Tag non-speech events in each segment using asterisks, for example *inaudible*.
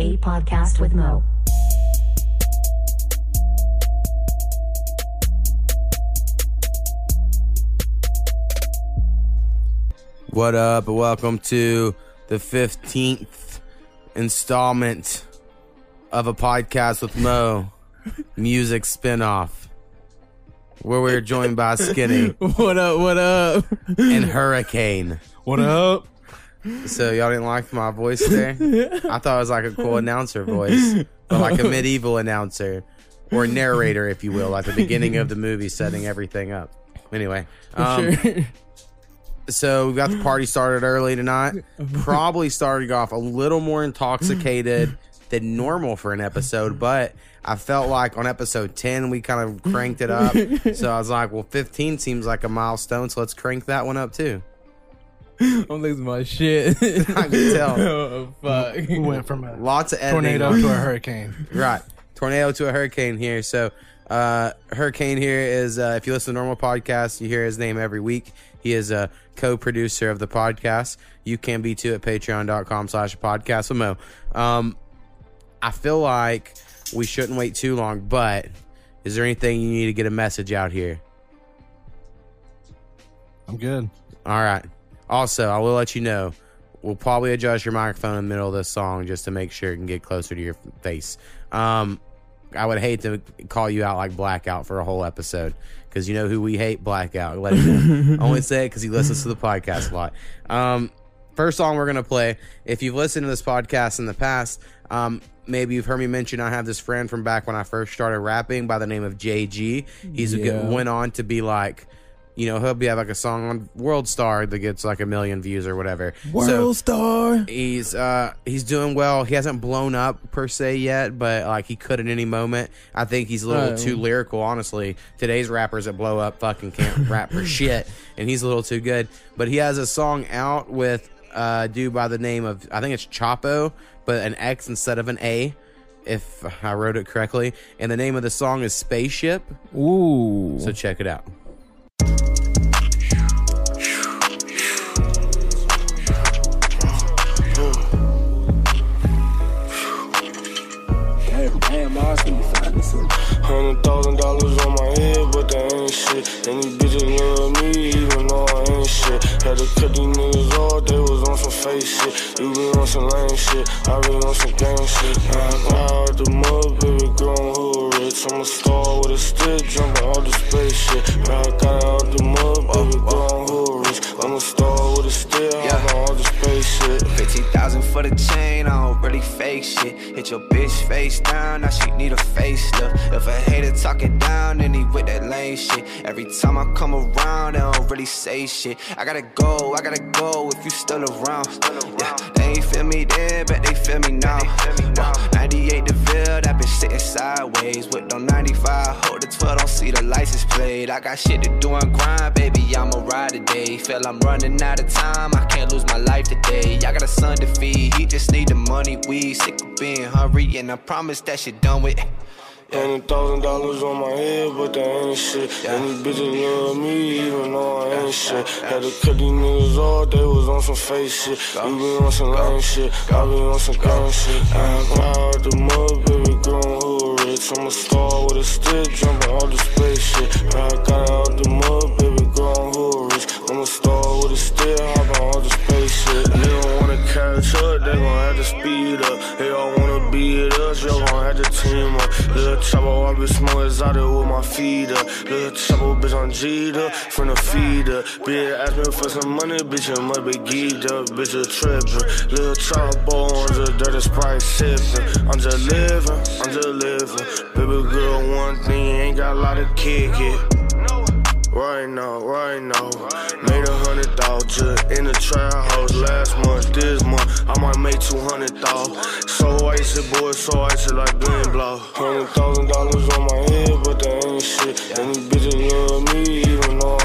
A podcast with Mo. What up? Welcome to the 15th installment of a podcast with Mo, *laughs* music spinoff, where we're joined by Skinny *laughs* What up? What up? and Hurricane. What up? So y'all didn't like my voice there? I thought it was like a cool announcer voice, but like a medieval announcer or narrator, if you will, at the beginning of the movie, setting everything up. Anyway, um, sure. so we got the party started early tonight. Probably started off a little more intoxicated than normal for an episode, but I felt like on episode 10 we kind of cranked it up. So I was like, well, 15 seems like a milestone, so let's crank that one up too. *laughs* I'm losing my shit. *laughs* I can tell. *laughs* oh fuck. We went from a Lots of editing. tornado to a hurricane. Right. Tornado to a hurricane here. So, uh, Hurricane here is, uh, if you listen to normal podcasts, you hear his name every week. He is a co producer of the podcast. You can be too at patreon.com slash podcast with Mo. Um, I feel like we shouldn't wait too long, but is there anything you need to get a message out here? I'm good. All right. Also, I will let you know we'll probably adjust your microphone in the middle of this song just to make sure it can get closer to your face. Um, I would hate to call you out like Blackout for a whole episode because you know who we hate, Blackout. Let him know. *laughs* Only say it because he listens to the podcast a lot. Um, first song we're gonna play. If you've listened to this podcast in the past, um, maybe you've heard me mention I have this friend from back when I first started rapping by the name of JG. He's Yeah. went on to be like. You know, he'll be have like a song on World Star that gets like a million views or whatever. So- Star. he's uh he's doing well he hasn't blown up per se yet but like he could at any moment i think he's a little Right. too lyrical honestly today's rappers that blow up fucking can't *laughs* rap for shit and he's a little too good but he has a song out with uh, a dude by the name of i think it's chapo but an x instead of an a if i wrote it correctly and the name of the song is spaceship Ooh. so check it out Hundred thousand dollars on my head, but that ain't shit. And these bitches love me, even though I ain't shit. Had to cut these niggas off, they was on some fake shit. You be on some lame shit, I be on some gang shit. I out the mud, baby, girl, I'm hood rich. I'm a star with a stick, jumping out the spaceship. Got out the mud, baby, girl, I'm. I'm a star with a stick, hopping out the space shit. 15,000 for the chain, I don't really fake shit. Hit your bitch face down, now she need a facelift. If a hater talk it down, then he with that lame shit. Every time I come around, they don't really say shit. I gotta go, I gotta go if you still around. Yeah, they ain't feel me then, but they feel me now. Uh, 98 DeVille, that been sitting sideways. With no 95, hold the 12, don't see the license plate. I got shit to do and grind, baby, I'ma ride today. Feel I'm running out of time, I can't lose my life today. I got a son to feed, he just need the money. We sick of being hungry, and I promise that shit done with. Hundred thousand dollars on my head, but that ain't shit. And these bitches love me, even though I ain't shit. Had to cut these niggas off, they was on some fake shit. You be on some lame shit, I be on some gang shit. I come out the mud, baby, I'm hood rich. I'm a star with a stick, jumping out the spaceship. I got out the mud, baby, girl, Star with a stick, hopping out the spaceship. They don't wanna catch up, they gon' have to speed up. They all wanna beat us, y'all gon' have to team up. Little chopper, I be smoking exotic with my feet up. Little chopper, bitch, on up, from the feed up. Bitch, ask me for some money, bitch, you must be geeked up, bitch, you trippin'. Little chopper, on the dirty sprite sippin'. I'm just living, I'm just living. Baby girl, one thing, ain't got a lot of kick it. Right now, right now. Made a hundred thousand in the trap house last month. This month, I might make two hundred thousand. So icy, boy, so icy like green blow. Hundred thousand dollars on my head, but that ain't shit. And these bitches love me, even though.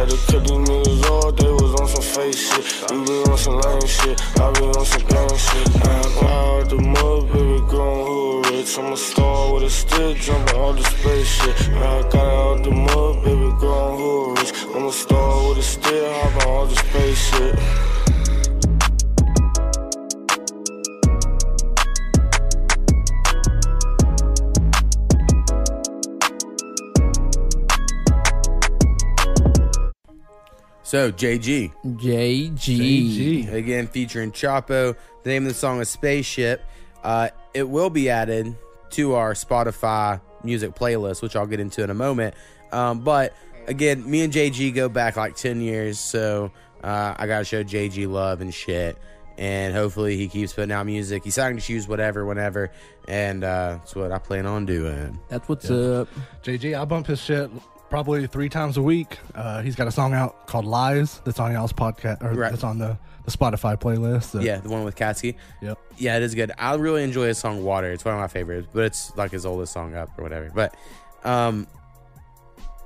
Had to cut these niggas off, they was on some fake shit. You be on some lame shit, I be on some gang shit. I out the mud, baby, I'm hood rich. I'm a star with a stick, jumping out the spaceship. I got out the mud, baby, I'm hood rich. I'm a star with a stick, hopping out the spaceship. So JG JG. again featuring Chapo. The name of the song is Spaceship. Uh, it will be added to our Spotify music playlist, which I'll get into in a moment. Um, but again, me and JG go back like ten years, so uh, I gotta show JG love and shit. And hopefully he keeps putting out music. He's signing to shoes, whatever, whenever, and uh, that's what I plan on doing. That's what's up. JG, I bump his shit probably three times a week. Uh, he's got a song out called Lies that's on y'all's podcast, or Right. that's on the, the Spotify playlist. So, Yeah, the one with Katsky. Yep. Yeah, it is good. I really enjoy his song "Water." It's one of my favorites, but it's like his oldest song up or whatever. But, um,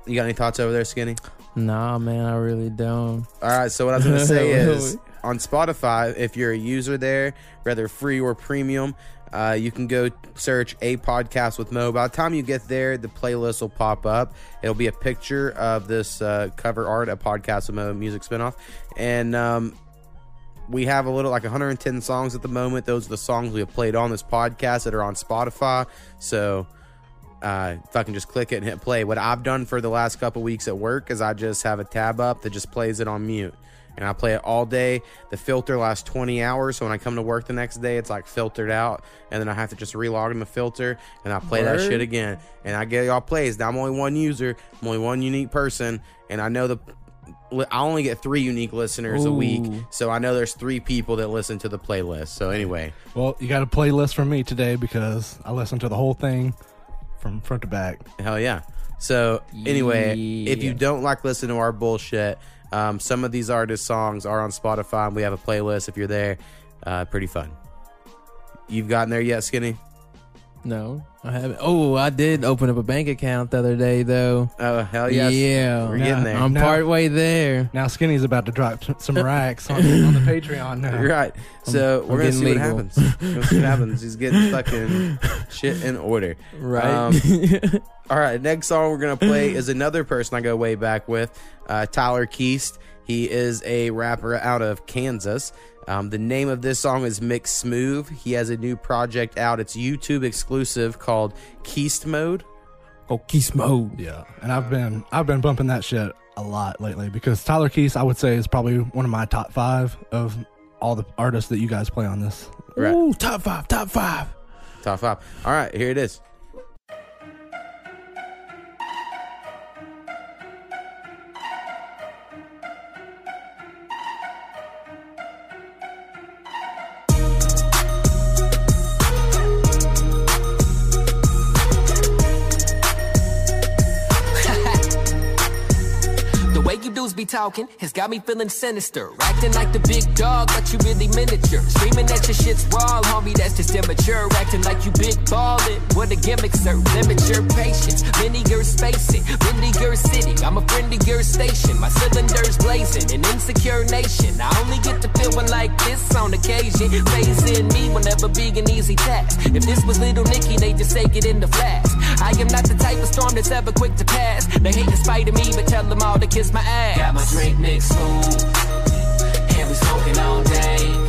you got any thoughts over there, Skinny? Nah, man, I really don't. All right. So what I was gonna say *laughs* is on Spotify, if you're a user there, whether free or premium, uh, you can go search a podcast with Mo. By the time you get there, the playlist will pop up. It'll be a picture of this uh, cover art, a podcast with Mo music spinoff, and um, we have a little like 110 songs at the moment. Those are the songs we have played on this podcast that are on Spotify. So uh, if I can just click it and hit play. What I've done for the last couple weeks at work is I just have a tab up that just plays it on mute. And I play it all day. The filter lasts 20 hours. So when I come to work the next day, it's like filtered out. And then I have to just relog in the filter and I play that shit again. And I get y'all plays. Now I'm only one user, I'm only one unique person. And I know the. I only get three unique listeners a week, so I know there's three people that listen to the playlist. So anyway, Well, you got a playlist from me today because I listened to the whole thing from front to back. Hell yeah. So anyway, if you don't like listening to our bullshit, um, some of these artists' songs are on Spotify. and We have a playlist. If you're there, uh, pretty fun. You've gotten there yet, Skinny? No, I haven't. Oh, I did open up a bank account the other day, though. Oh hell yes. Yeah, we're getting there. I'm Now- part way there. Now Skinny's about to drop s- some *laughs* racks on, on the Patreon now. You're right. So I'm we're gonna getting see what legal. happens. We're gonna see what happens. He's getting *laughs* fucking shit in order. Right. Um, *laughs* All right, next song we're gonna play is another person I go way back with, uh, Tyler Keast. He is a rapper out of Kansas. Um, the name of this song is Mix Smooth. He has a new project out. It's YouTube exclusive called Keast Mode. oh, Keast mode. Yeah, and I've been I've been bumping that shit a lot lately because Tyler Keast I would say is probably one of my top five of all the artists that you guys play on this. Right. Ooh, top five, top five. Top five. All right, here it is. Talking has got me feeling sinister. Acting like the big dog, but you really miniature. Screaming that your shit's raw, homie, that's just immature. Acting like you big ballin', what a gimmick, sir. Limit your patience, linear spacing, windier city. I'm a friendlier station. My cylinders blazing, an insecure nation. I only get to feel one like this on occasion. Phasing me will never be an easy task. If this was little Nicky, they just take it in the flash. I am not the type of storm that's ever quick to pass. They hate in spite of me, but tell them all to kiss my ass. Drink mixed smooth, and we smoking all day.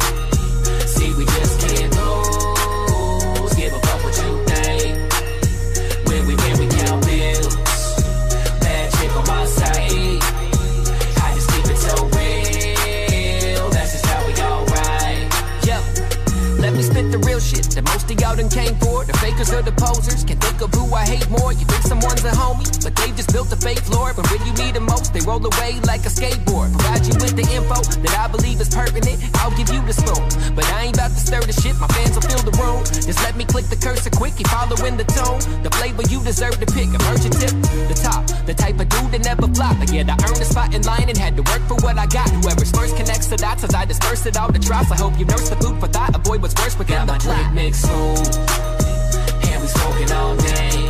The that most of y'all done came for. The fakers or the posers Can't think of who I hate more. You think someone's a homie, but they just built a fake floor. But when you need them most, they roll away like a skateboard. Provide you with the info that I believe is pertinent. I'll give you the spoon, but I ain't about to stir the shit. My fans will fill the room. Just let me click the cursor quick. Keep following the tone. The flavor you deserve to pick. Emergent tip, the top. The type of dude that never flop. But yet I earned a spot in line and had to work for what I got. Whoever's first connects the dots as I disperse it all to drops. I hope you nurse the food for thought. Avoid what's worse within the plot. And we smoking all day.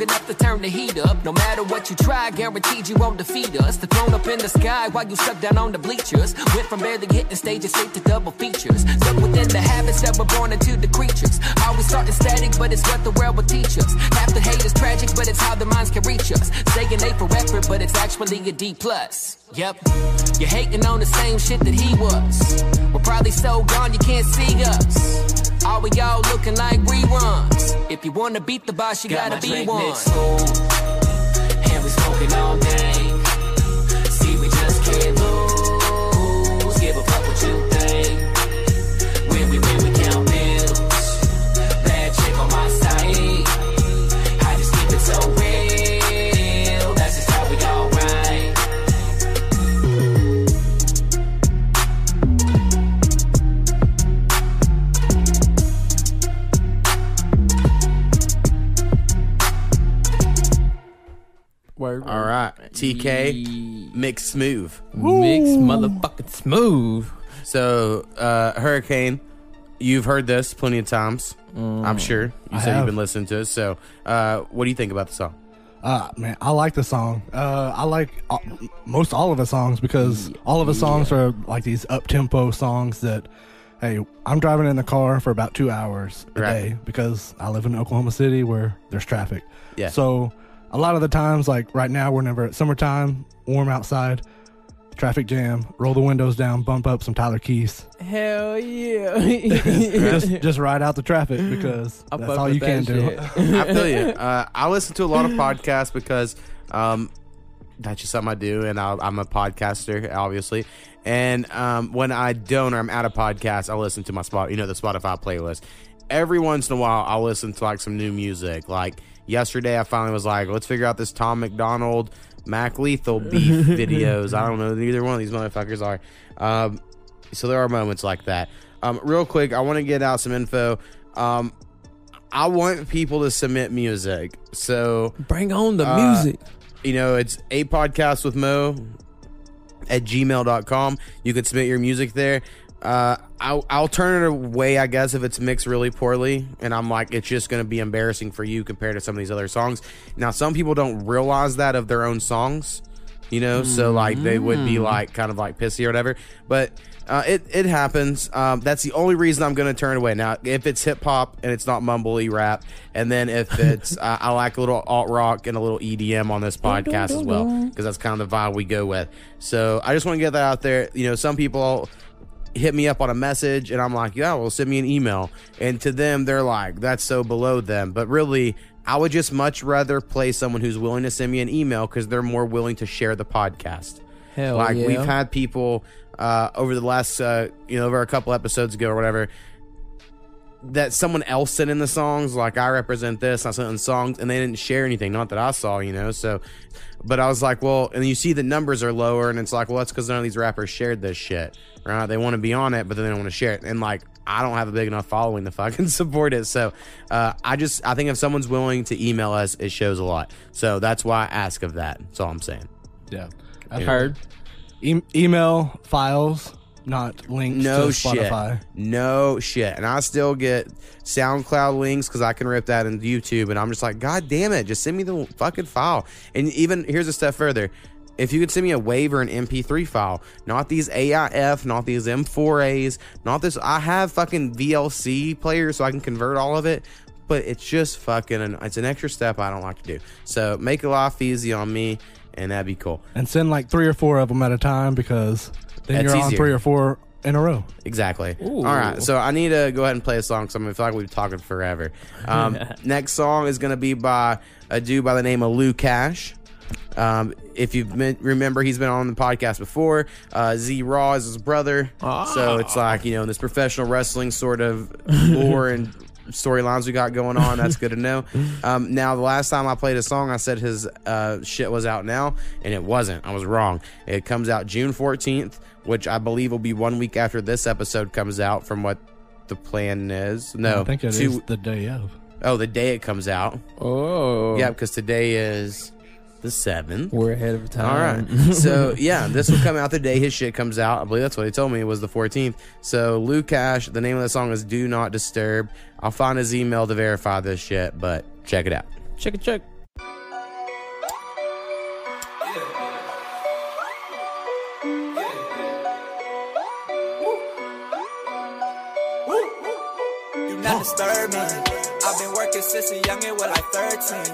Enough to turn the heat up. No matter what you try, guaranteed you won't defeat us. The throne up in the sky while you stuck down on the bleachers. Went from barely hitting stages straight to double features. Stuck within the habits that were born into the creatures. Always starting static, but it's what the world will teach us. Half the hate is tragic. but it's how the minds can reach us. Saying A for effort, but it's actually a D plus. Yep, you're hating on the same shit that he was. We're probably so gone you can't see us. All we all looking like reruns. If you wanna beat the boss, you Got gotta my be one. full, and we smoking all day. Word. All right, TK, mix smooth. Mix motherfucking smooth. So, uh, Hurricane, you've heard this plenty of times. I'm sure. You I said have. you've been listening to it. So, uh, what do you think about the song? Uh, man, I like the song. Uh, I like all, most all of the songs because all of the songs are like these up tempo songs that, hey, I'm driving in the car for about two hours a Right. day because I live in Oklahoma City where there's traffic. Yeah. So a lot of the times, like right now, we're never at summertime, warm outside, traffic jam, roll the windows down, bump up some Tyler Keast, Hell yeah. *laughs* just *laughs* just ride out the traffic because I *laughs* that's all with you can that do. I feel you. Uh, I listen to a lot of podcasts because um, that's just something I do, and I, I'm a podcaster, obviously. And um, when I don't, or I'm at a podcast, I listen to my spot, you know, the Spotify playlist. Every once in a while, I'll listen to like some new music. Like yesterday, I finally was like, let's figure out this Tom MacDonald, Mac Lethal *laughs* beef videos. I don't know who either one of these motherfuckers are. Um, so there are moments like that. Um, real quick, I want to get out some info. Um, I want people to submit music. So, Bring on the Uh, music. you know, it's a podcast with Mo at gmail.com. You can submit your music there. Uh, I'll, I'll turn it away, I guess, if it's mixed really poorly. And I'm like, it's just going to be embarrassing for you compared to some of these other songs. Now, some people don't realize that of their own songs, you know, so like they would be like kind of like pissy or whatever. But uh, it, it happens. Um, that's the only reason I'm going to turn away. Now, if it's hip hop and it's not mumbly rap, and then if *laughs* it's, uh, I like a little alt rock and a little EDM on this podcast as well, because that's kind of the vibe we go with. So I just want to get that out there. You know, some people hit me up on a message and I'm like, yeah, well, send me an email. And to them, they're like, that's so below them. But really, I would just much rather play someone who's willing to send me an email because they're more willing to share the podcast. Hell like yeah. we've had people uh, over the last, uh, you know, over a couple episodes ago or whatever, that someone else sent in the songs. Like I represent this, I sent in songs, and they didn't share anything. Not that I saw, you know. So, but I was like, well, and you see the numbers are lower, and it's like, well, that's because none of these rappers shared this shit, right? They want to be on it, but then they don't want to share it, and like. I don't have a big enough following to fucking *laughs* support it. So, uh, I just, I think if someone's willing to email us, it shows a lot. So that's why I ask of that. That's all I'm saying. Yeah. I've yeah. heard. E- email files, not links No to shit. No shit. And I still get SoundCloud links because I can rip that into YouTube. And I'm just like, God damn it. Just send me the fucking file. And even here's a step further. If you could send me a WAV or an MP3 file, not these AIF, not these M4As, not this. I have fucking VLC players so I can convert all of it, but it's just fucking, an, it's an extra step I don't like to do. So make it life easy on me, and that'd be cool. And send like three or four of them at a time because then That's you're on easier. three or four in a row. Exactly. All right. So I need to go ahead and play a song because I feel like we've been talking forever. Um, *laughs* next song is going to be by a dude by the name of LuCa$h. Um, if you remember, he's been on the podcast before. Uh, Z Raw is his brother. So it's like, you know, this professional wrestling sort of lore and storylines we got going on. That's good to know. *laughs* Um, now, the last time I played a song, I said his uh, shit was out now, and it wasn't. I was wrong. It comes out June 14th, which I believe will be one week after this episode comes out, from what the plan is. No, I think it is two- the day of. Oh, the day it comes out. Oh. Yeah, because today is the 7th. We're ahead of time. All right. *laughs* So yeah, this will come out the day his shit comes out. I believe that's what he told me. It was the 14th. So LuCa$h. The name of the song is "Do Not Disturb." I'll find his email to verify this shit, but check it out. check it, check. Not disturb me. I've been working since a youngin' was like 13.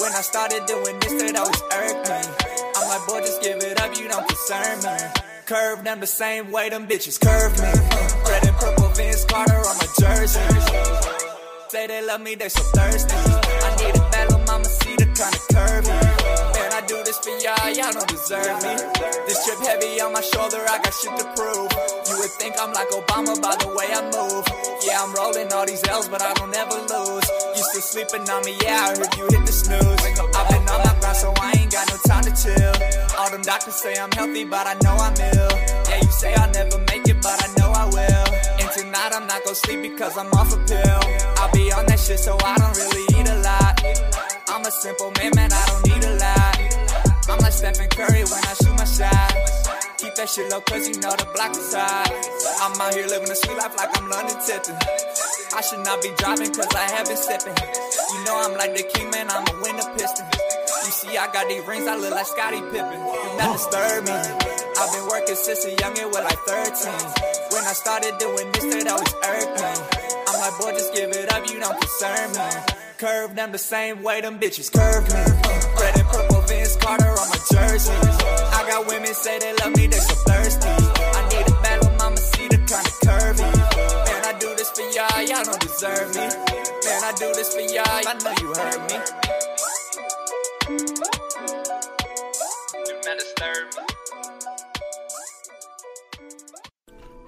When I started doing this, that always irked me. I'm like, boy, just give it up, you don't concern me. Curve them the same way them bitches curve me. Red and purple Vince Carter on my jersey. Say they love me, they so thirsty. I need a bad little mama, see the kind of curvy. Man, I do this for y'all, y'all don't deserve me. This trip heavy on my shoulder, I got shit to prove. Would think I'm like Obama by the way I move. Yeah, I'm rolling all these L's, but I don't ever lose. You still sleeping on me, yeah, I heard you hit the snooze. I've been on my grind, so I ain't got no time to chill. All them doctors say I'm healthy, but I know I'm ill. Yeah, you say I'll never make it, but I know I will. And tonight I'm not gonna sleep because I'm off a pill. I'll be on that shit, so I don't really eat a lot. I'm a simple man, man, I don't need a lot. I'm like Stephen Curry when I shoot my shot. That shit low, cause you know the block is hot. I'm out here living a sweet life like I'm London tipping. I should not be driving cause I have been sipping. You know I'm like the king, man, I'm a winner piston. You see, I got these rings, I look like Scottie Pippen. Do not disturb me. I've been working since a youngin' was like 13. When I started doing this, that always irked me. I'm like, boy, just give it up, you don't concern me. Curve them the same way them bitches curve me. Carter on my jersey. I got women say they love me, they so thirsty. I need a bad little mama, see the kind of curvy. Man, I do this for y'all, y'all don't deserve me. Man, I do this for y'all, I know you heard me. Do not disturb me.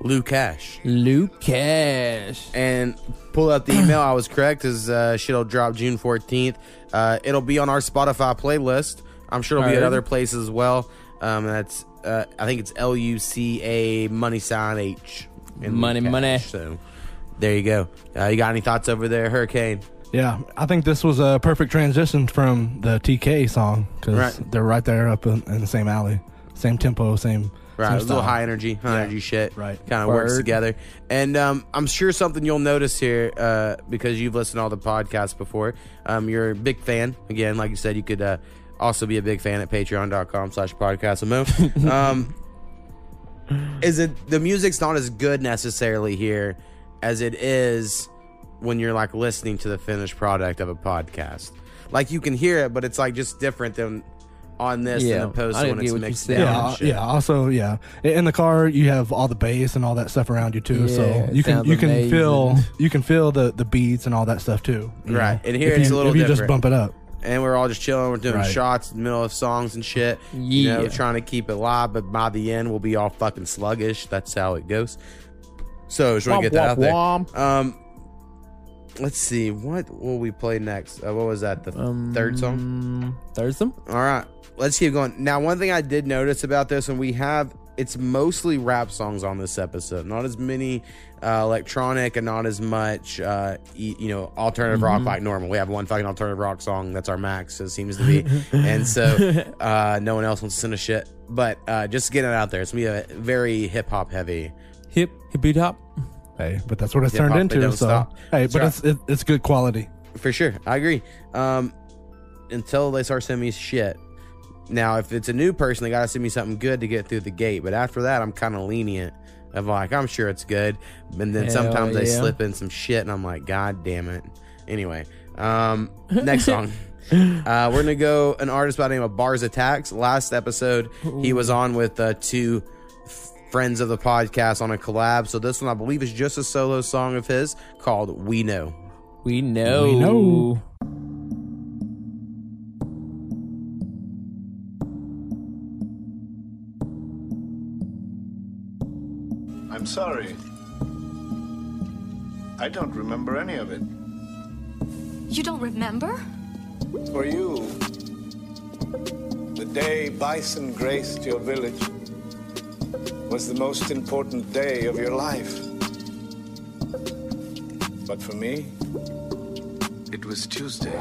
LuCa$h. Luke Cash. and pull out the email. I was correct. As uh, shit'll drop June fourteenth. Uh, it'll be on our Spotify playlist. I'm sure it'll be at other places as well. Um, that's uh, I think it's L U C A money sign H. in Money, Cash. money. So there you go. Uh, you got any thoughts over there, Hurricane? Yeah, I think this was a perfect transition from the TK song because Right. they're right there up in, in the same alley, same tempo, same. Right, same a little style. high energy, high Yeah. energy shit. Right. kind of works Word. together. And um, I'm sure something you'll notice here uh, because you've listened to all the podcasts before. Um, you're a big fan. Again, like you said, you could uh, also be a big fan at Patreon.com/slash Podcast *laughs* Um, is it the music's not as good necessarily here as it is when you're like listening to the finished product of a podcast. Like you can hear it, but it's like just different than on this Yeah, than opposed I to when get it's what mixed down. Yeah, yeah. Also, yeah. In in the car, you have all the bass and all that stuff around you too. Yeah, so you can sounds you can feel you can feel the the beats and all that stuff too. Right. know, And here if it's you, a little if you just bump it up. And we're all just chilling. We're doing Right. shots in the middle of songs and shit. You know, Yeah. trying to keep it live, but by the end, we'll be all fucking sluggish. That's how it goes. So just want to get that womp, out there. Um, let's see what will we play next. Uh, what was that? The Um, third song. Third song? All right, let's keep going. Now, one thing I did notice about this, and we have it's mostly rap songs on this episode. Not as many uh, electronic, and not as much uh, y- you know alternative rock like normal. We have one fucking alternative rock song that's our max. It seems to be, and so *laughs* uh, no one else wants to send a shit. But uh, just getting it out there, it's gonna be a very hip hop heavy. Hip, hippie hop. Hey, but that's what it's Hip turned hop, they into. So stop. hey, That's but right. it's it, it's good quality. For sure. I agree. Um, until they start sending me shit. Now, if it's a new person, they got to send me something good to get through the gate. But after that, I'm kind of lenient. Of like, I'm sure it's good. And then Hell sometimes they slip in some shit, and I'm like, God damn it. Anyway, um, next song. *laughs* Uh, we're gonna go an artist by the name of BarZ aTTacKS. Last episode, he was on with uh, two friends of the podcast on a collab. So this one, I believe, is just a solo song of his called "We Know." We know. We know. Sorry. I don't remember any of it. You don't remember? For you, the day bison graced your village was the most important day of your life. But for me, it was Tuesday.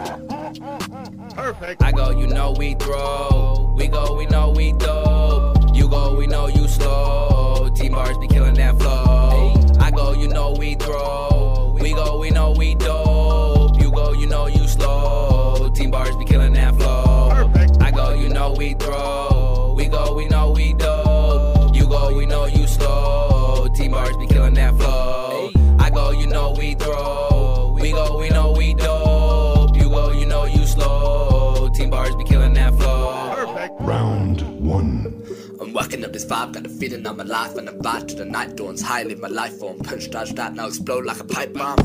Perfect. I go, you know we throw. We go, we know we dope. You go, we know you slow. T bars be killing that flow. I go, you know we throw. We go, we know we dope. You go, you know you slow. Team bars be killing that flow. I go, you know we throw. Fucking up this vibe, got the feeling I'm alive and I'm to the night dawns high, live my life form. Punch dodge that now explode like a pipe bomb.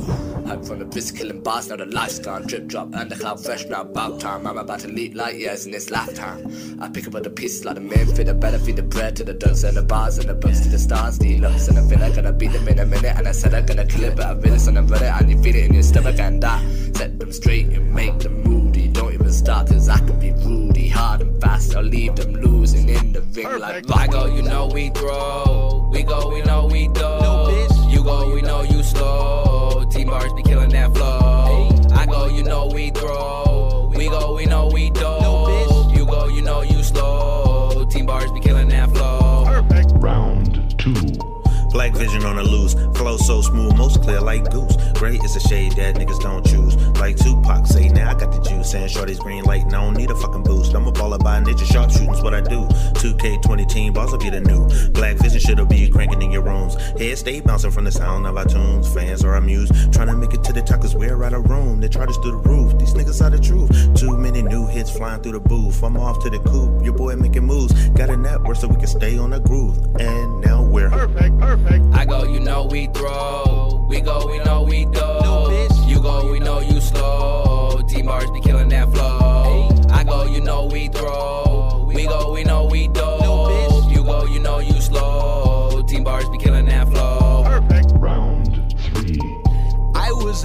Hype from the bitch killing bars, now the lights gone. Drip drop and the cloud fresh now about time. I'm about to leap like years in this lifetime. I pick up all the pieces like the man fit the better feed the bread to the ducks and the bars and the books to the stars. The looks and I feel like gonna beat them in a minute. And I said I'm gonna kill it, but I feel really son of it and you feel it in your stomach and I set them straight and make them moody. Don't even I can be rudy, hard and fast. I'll leave them losing in the ring like I go, you know we throw. We go, we know we throw. You go, we know you slow. T bars be killing that flow. I go, you know we throw. We go, we know we throw. Black vision on the loose, flow so smooth, most clear like goose. Gray is a shade that niggas don't choose. Like Tupac say, now I got the juice. And shorty's green light, don't need a fucking boost. I'm a baller by ninja sharp shooting's what I do. 2K20 team balls will be the new. Black vision shit'll be cranking in your rooms. Head stay bouncing from the sound of our tunes. Fans are amused, trying to make it to the top cause we're out of room. They try to through the roof. These niggas are the truth. Too many new hits flying through the booth. I'm off to the coop. Your boy making moves. Got a network so we can stay on the groove. And now we're perfect, perfect. I go, you know we throw. We go, we know we do. You go, we know you slow. T bars be killing that flow. I go, you know we throw. We go, we know we do. You go, you know you slow. Team bars be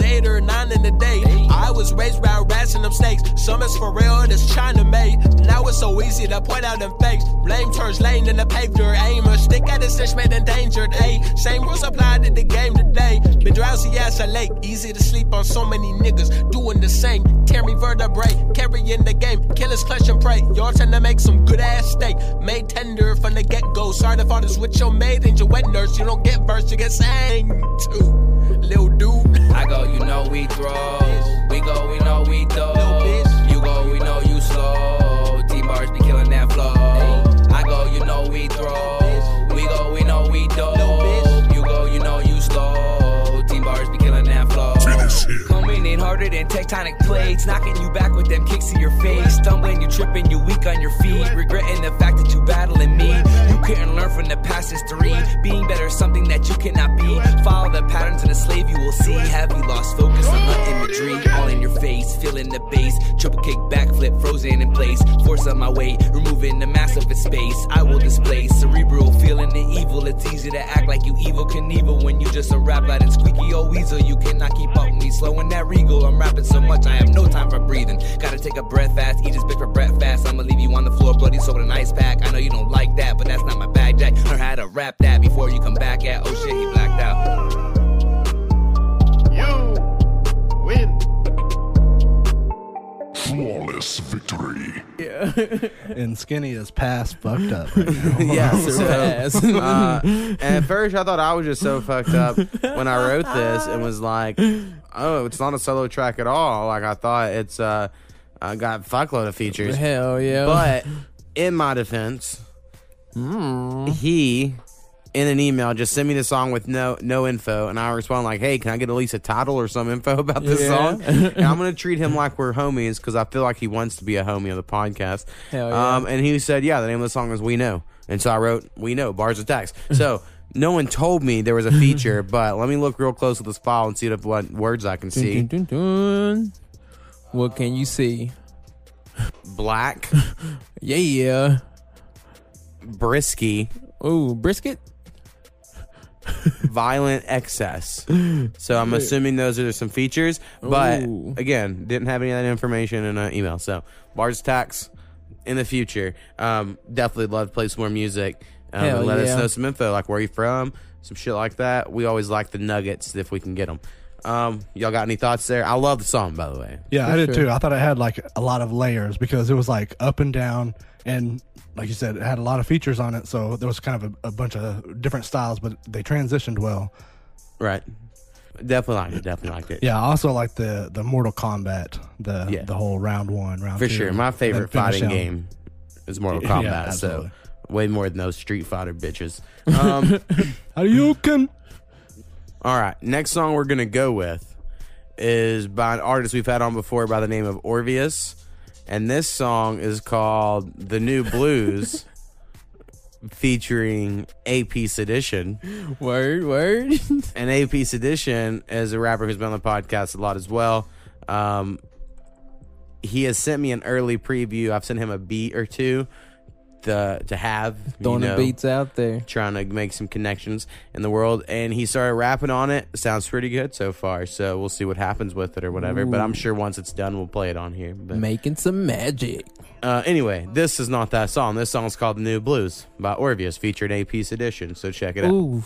eight or nine in the day. I was raised by rats and them snakes. Some is for real, that's China made. Now it's so easy to point out them fakes. Blame turns lane in the dirt. Aim a stick at a stitch made endangered. Ayy, same rules applied to the game today. Been drowsy as a lake. Easy to sleep on so many niggas doing the same. Me vertebrae, carrying the game. Killers clutch and pray. Y'all tend to make some good ass steak. Made tender from the get go. Sorry to fathers with your maid and your wet nurse. You don't get verse, you get sang to. Little dude. I go, you know we throw. We go, we know we do. You go, we know you slow. T bars be killing that flow. I go, you know we throw. Harder than tectonic plates, knocking you back with them kicks to your face. Stumbling, you tripping, you weak on your feet. Regretting the fact that you battling me. You couldn't learn from the past history. Being better is something that you cannot be. Follow the patterns of the slave, you will see. Have feeling the bass. Triple kick, backflip, frozen in place. Force on my weight, removing the mass of its space. I will display cerebral, feeling the evil. It's easy to act like you evil Knievel when you just a rap like and squeaky old weasel. You cannot keep up with me, slowing that regal. I'm rapping so much, I have no time for breathing. Gotta take a breath fast, eat this bitch for breakfast. I'ma leave you on the floor, bloody so with an ice pack. I know you don't like that, but that's not my bag, Jack. Learn how to rap that before you come back at. Oh shit, he blacked out. You win. Flawless victory. Yeah. and Skinny is past fucked up. Right *laughs* now. yeah, *laughs* so, uh, *laughs* at first I thought I was just so fucked up when I wrote this and was like, oh, it's not a solo track at all. Like I thought it's uh, uh got fuckload of features. Hell yeah. But in my defense, he in an email just send me the song with no no info, and I respond like, "Hey, can I get at least a title or some info *laughs* about this Yeah. song?" and I'm gonna *laughs* treat him like we're homies because I feel like he wants to be a homie of the podcast. Hell yeah. Um, and he said, "Yeah, the name of the song is We Know," and so I wrote "We Know" bars of text. So. No one told me there was a feature, *laughs* but let me look real close at this file and see what words I can see. Dun, dun, dun. What can you see? Black, Yeah. Yeah. Brisky, Ooh, brisket. *laughs* violent excess. So I'm assuming those are some features, but Ooh. again, didn't have any of that information in an email. So BarZ aTTacKS in the future. Um, definitely love to play some more music. Um, Hell and let us know some info, like where you from, some shit like that. We always like the nuggets if we can get them. Um, y'all got any thoughts there? I love the song, by the way. Yeah, For I did sure. too. I thought it had like a lot of layers because it was like up and down, and like you said, it had a lot of features on it. So there was kind of a, a bunch of different styles, but they transitioned well. Right. Definitely liked it. Definitely liked it. Yeah, I also like the the Mortal Kombat, the Yeah. the whole round one, round For two, sure. My favorite fighting out. game is Mortal *laughs* Yeah, Kombat. so way more than those Street Fighter bitches. *laughs* Um, Hadouken. all right. Next song we're gonna go with is by an artist we've had on before by the name of Orvias, and this song is called "The New Blues." *laughs* featuring AP Sedition. Word, word. *laughs* and AP Sedition is a rapper who's been on the podcast a lot as well. Um, he has sent me an early preview. I've sent him a beat or two the to have Throwing you the know, beats out there. trying to make some connections in the world. And he started rapping on it. Sounds pretty good so far. So we'll see what happens with it or whatever. But i'm sure once it's done we'll play it on here. But Making some magic. uh, anyway this is not that song. This song's called new blues by Orvias featured AP Sedition. So check it out. Ooh.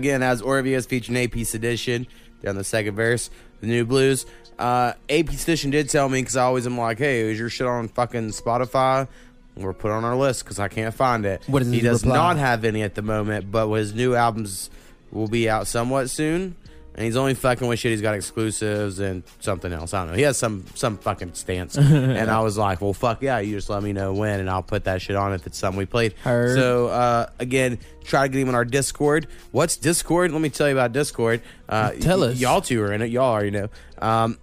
Again has Orvias featuring AP Sedition. They're the second verse. The new blues. Uh, AP Sedition did tell me because I always am like, hey, is your shit on fucking Spotify? We're put on our list because I can't find it. What is he does reply? not have any at the moment, but his new albums will be out somewhat soon. And he's only fucking with shit. He's got exclusives and something else. I don't know. He has some some fucking stance. *laughs* and I was like, well, fuck yeah. You just let me know when, and I'll put that shit on if it's something we played. Heard. So uh, again, try to get him on our Discord. What's Discord? Let me tell you about Discord. Uh, Tell y- us. Y'all two are in it. Y'all already know. Um,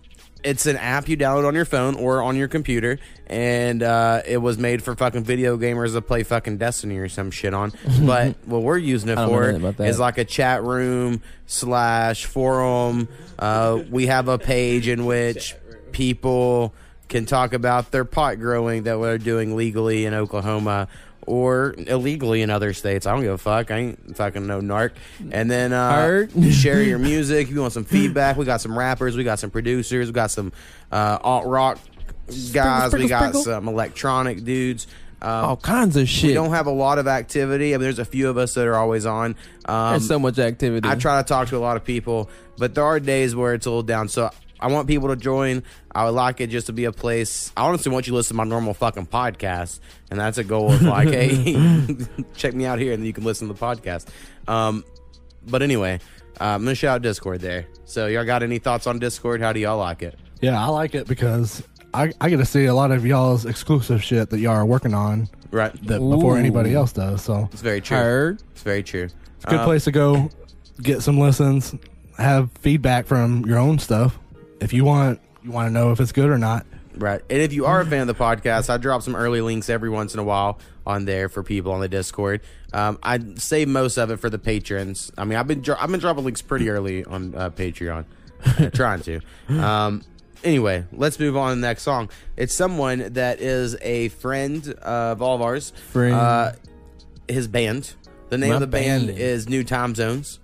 it's an app you download on your phone or on your computer, and uh, it was made for fucking video gamers to play fucking Destiny or some shit on. *laughs* but what we're using it I don't know for nothing about that. is like a chat room slash forum. Uh, we have a page in which people can talk about their pot growing that we're doing legally in Oklahoma or illegally in other states. I don't give a fuck. I ain't fucking no narc. And then uh, share your music. If you want some feedback, we got some rappers, we got some producers, we got some uh, alt rock guys, we sprinkle, got sprinkle. some electronic dudes. Um, All kinds of shit. we don't have a lot of activity. I mean, there's a few of us that are always on. Um, There's so much activity. I try to talk to a lot of people, but there are days where it's a little down. So I want people to join. I would like it just to be a place. I honestly want you to listen to my normal fucking podcast, and that's a goal of like, hey, *laughs* *laughs* check me out here, and then you can listen to the podcast. Um, but anyway, uh, I'm gonna shout out Discord there. So y'all got any thoughts on Discord? How do y'all like it? Yeah, I like it because I, I get to see a lot of y'all's exclusive shit that y'all are working on Right. that before anybody else does. So It's very true. Heard. It's very true. it's a good Uh, place to go, get some listens, have feedback from your own stuff. If you want, you want to know if it's good or not. Right. And if you are a fan of the podcast, I drop some early links every once in a while on there for people on the Discord. Um, I save most of it for the patrons. I mean, I've been dro- I've been dropping links pretty early on uh, Patreon, *laughs* trying to. Um, anyway, let's move on to the next song. It's someone that is a friend of all of ours. Friend. Uh, his band. The name My of the band, band. is New Time Zones.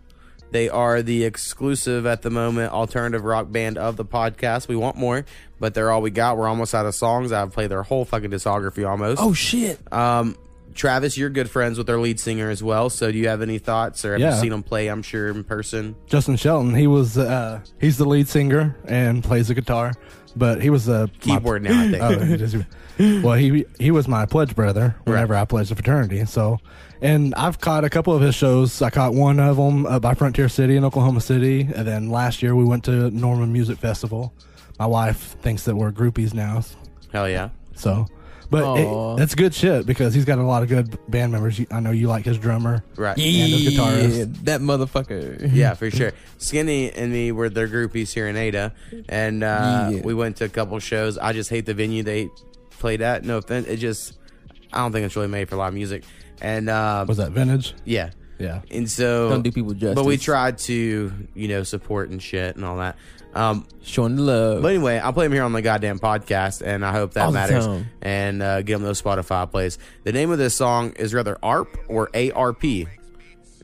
They are the exclusive at the moment alternative rock band of the podcast. We want more, but they're all we got. We're almost out of songs. I've played their whole fucking discography almost. Oh shit. Um, Travis, you're good friends with their lead singer as well. So do you have any thoughts or have Yeah. you seen them play? I'm sure in person. Justin Shelton, he was uh, he's the lead singer and plays the guitar, but he was a Keyboard now, I *laughs* think. Oh, well, he he was my pledge brother whenever I pledged the fraternity. So, and I've caught a couple of his shows. I caught one of them uh, by Frontier City in Oklahoma City, and then last year we went to Norman Music Festival. My wife thinks that we're groupies now, Hell yeah. so. But Aw. it, that's good shit because he's got a lot of good band members. I know you like his drummer, Right. And his guitarist. Yeah, that motherfucker. Yeah, for sure. Skinny and me were their groupies here in Ada, and uh, Yeah. we went to a couple shows. I just hate the venue they played at. No offense, it just I don't think it's really made for live music. And uh, Was that vintage? yeah, Yeah. and so Don't do people justice. But we tried to, you know, support and shit and all that. Um, Showing the love. but anyway, I'll play them here on the goddamn podcast, and I hope that All matters. And uh, get them those Spotify plays. The name of this song is rather ARP or ARP.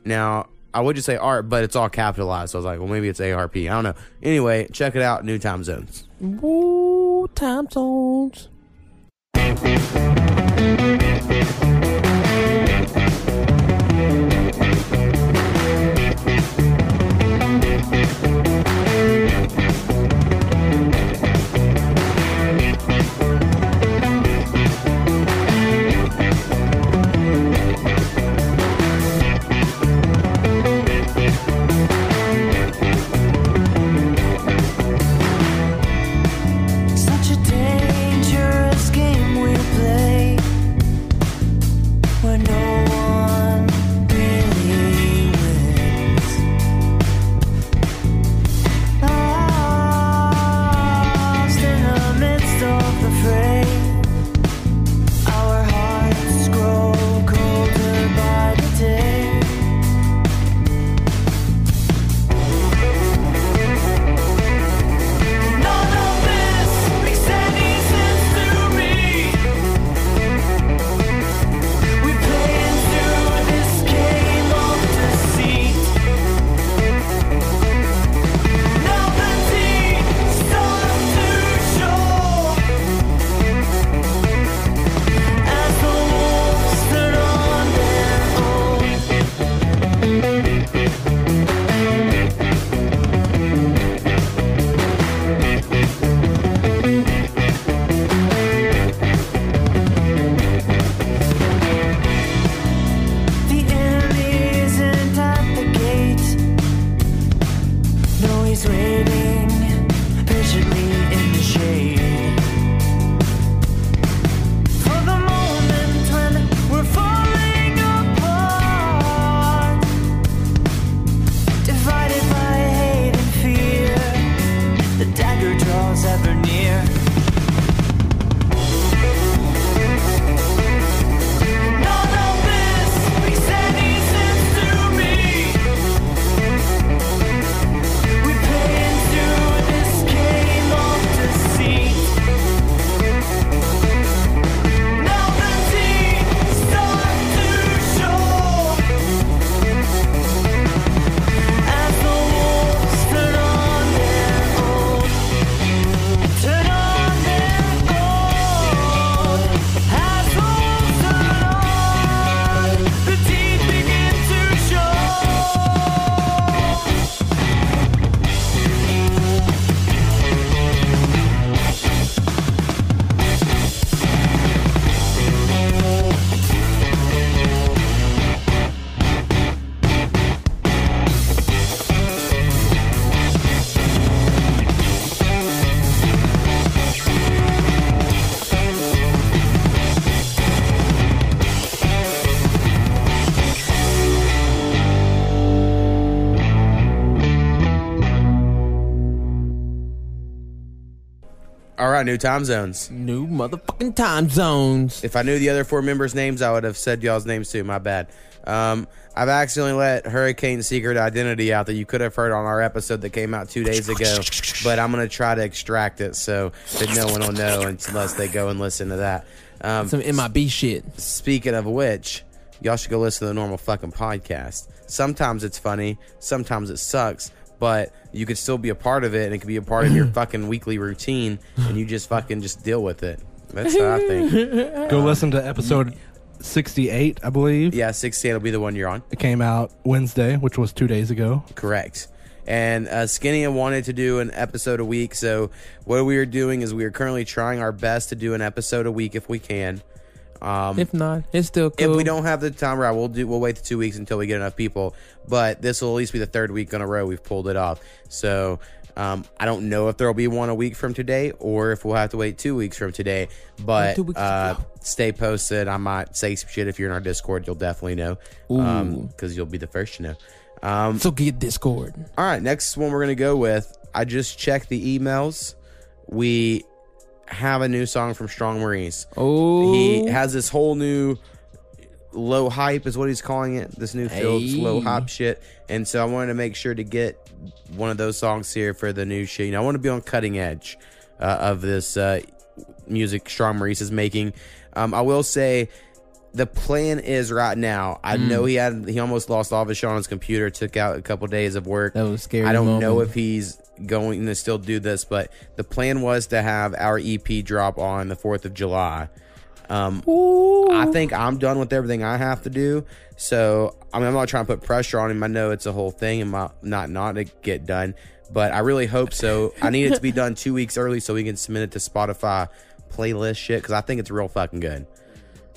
Now, I would just say ARP, but it's all capitalized. So I was like, well, maybe it's ARP. I don't know. Anyway, check it out. New Time Zones. Woo, time zones. New time zones. New motherfucking time zones. If I knew the other four members' names, I would have said y'all's names too. My bad. Um, I've accidentally let Hurricane Secret Identity out that you could have heard on our episode that came out two days ago, but I'm gonna try to extract it so that no one will know unless they go and listen to that. Um, Some MIB shit. Speaking of which, y'all should go listen to the normal fucking podcast. Sometimes it's funny, sometimes it sucks, but you could still be a part of it and it could be a part of your *clears throat* fucking weekly routine and you just fucking just deal with it. That's what I think. *laughs* Go listen to episode 68, I believe. Yeah, 68 will be the one you're on. It came out Wednesday, which was two days ago. Correct. And uh, Skinny wanted to do an episode a week. So what we are doing is we are currently trying our best to do an episode a week if we can. Um, If not, it's still cool. if we don't have the time right, we'll do. We'll wait the two weeks until we get enough people. But this will at least be the third week in a row we've pulled it off. So um, I don't know if there will be one a week from today or if we'll have to wait two weeks from today. But Two weeks to uh, stay posted. I might say some shit if you're in our Discord. You'll definitely know because you'll be the first to know. Um, so get Discord. all right, next one we're gonna go with. I just checked the emails. We have a new song from Strong Maurice. Oh, He has this whole new low hype is what he's calling it. This new Fields Hey. low hype shit. And so I wanted to make sure to get one of those songs here for the new shit. You know, I want to be on cutting edge uh, of this uh, music Strong Maurice is making. Um, I will say the plan is right now. I Mm. know he had he almost lost all of his shit on his computer. Took out a couple days of work. That was scary I don't know if he's going to still do this, but the plan was to have our EP drop on the Fourth of July. Um, I think I'm done with everything I have to do. So I mean, I'm not trying to put pressure on him. I know it's a whole thing and my, not not to get done, but I really hope so. I need it to be done two weeks early so we can submit it to Spotify playlist shit because I think it's real fucking good.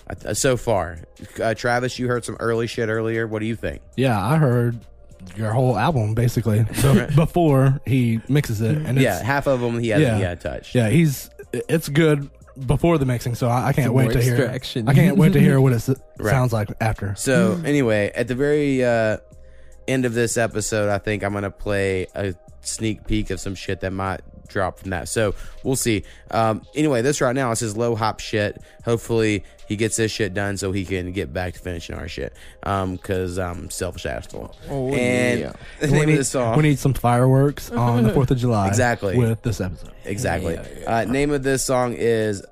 Uh, so far, uh, Travis, you heard some early shit earlier. What do you think? Yeah, I heard your whole album basically *laughs* be- *laughs* before he mixes it, and yeah, it's, half of them he hasn't yet touched. Yeah, he's it's good before the mixing, so I, I can't wait more to hear. I can't wait to hear *laughs* what it s- Right. sounds like after. So anyway, at the very uh, end of this episode, I think I'm gonna play a sneak peek of some shit that might drop from that. So we'll see. Um, anyway, this right now is his low hop shit. Hopefully he gets this shit done so he can get back to finishing our shit. Um, cause I'm selfish asshole. Oh, and yeah. *laughs* the name need, of the song. we need some fireworks on the Fourth of July. Exactly. with this episode. Exactly. Yeah, Uh, name of this song is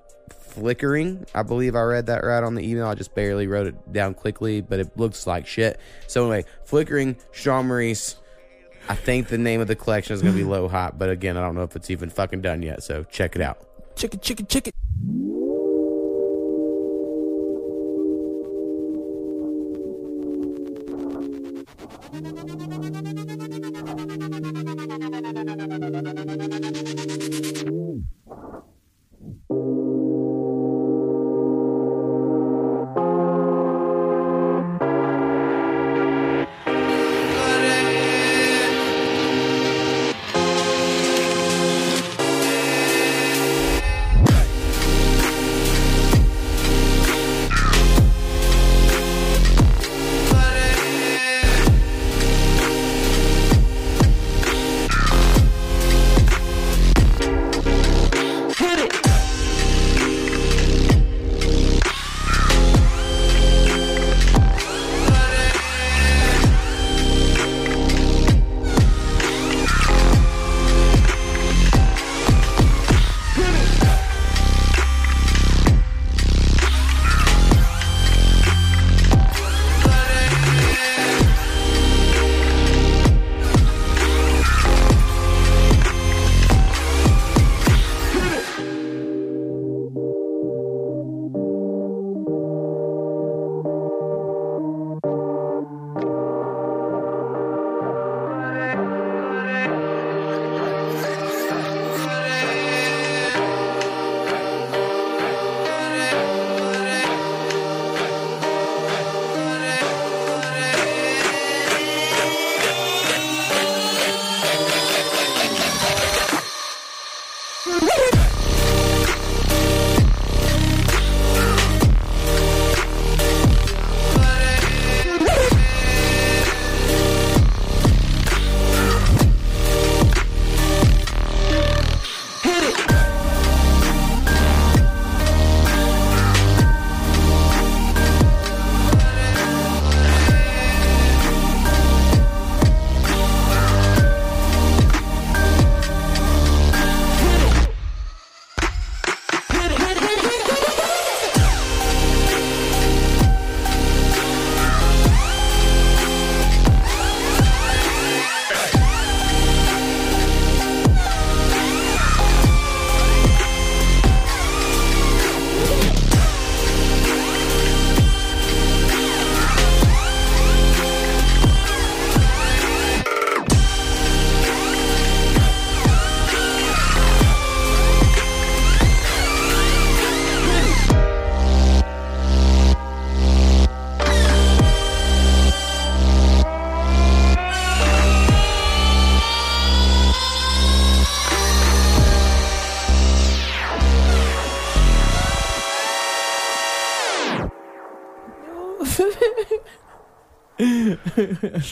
Flickering. I believe I read that right on the email. I just barely wrote it down quickly, but it looks like shit. So anyway, Flickering, Strong Maurice. I think the name of the collection is going to be Low Hot, but again, I don't know if it's even fucking done yet. So check it out. Check it, check it, check it. *laughs*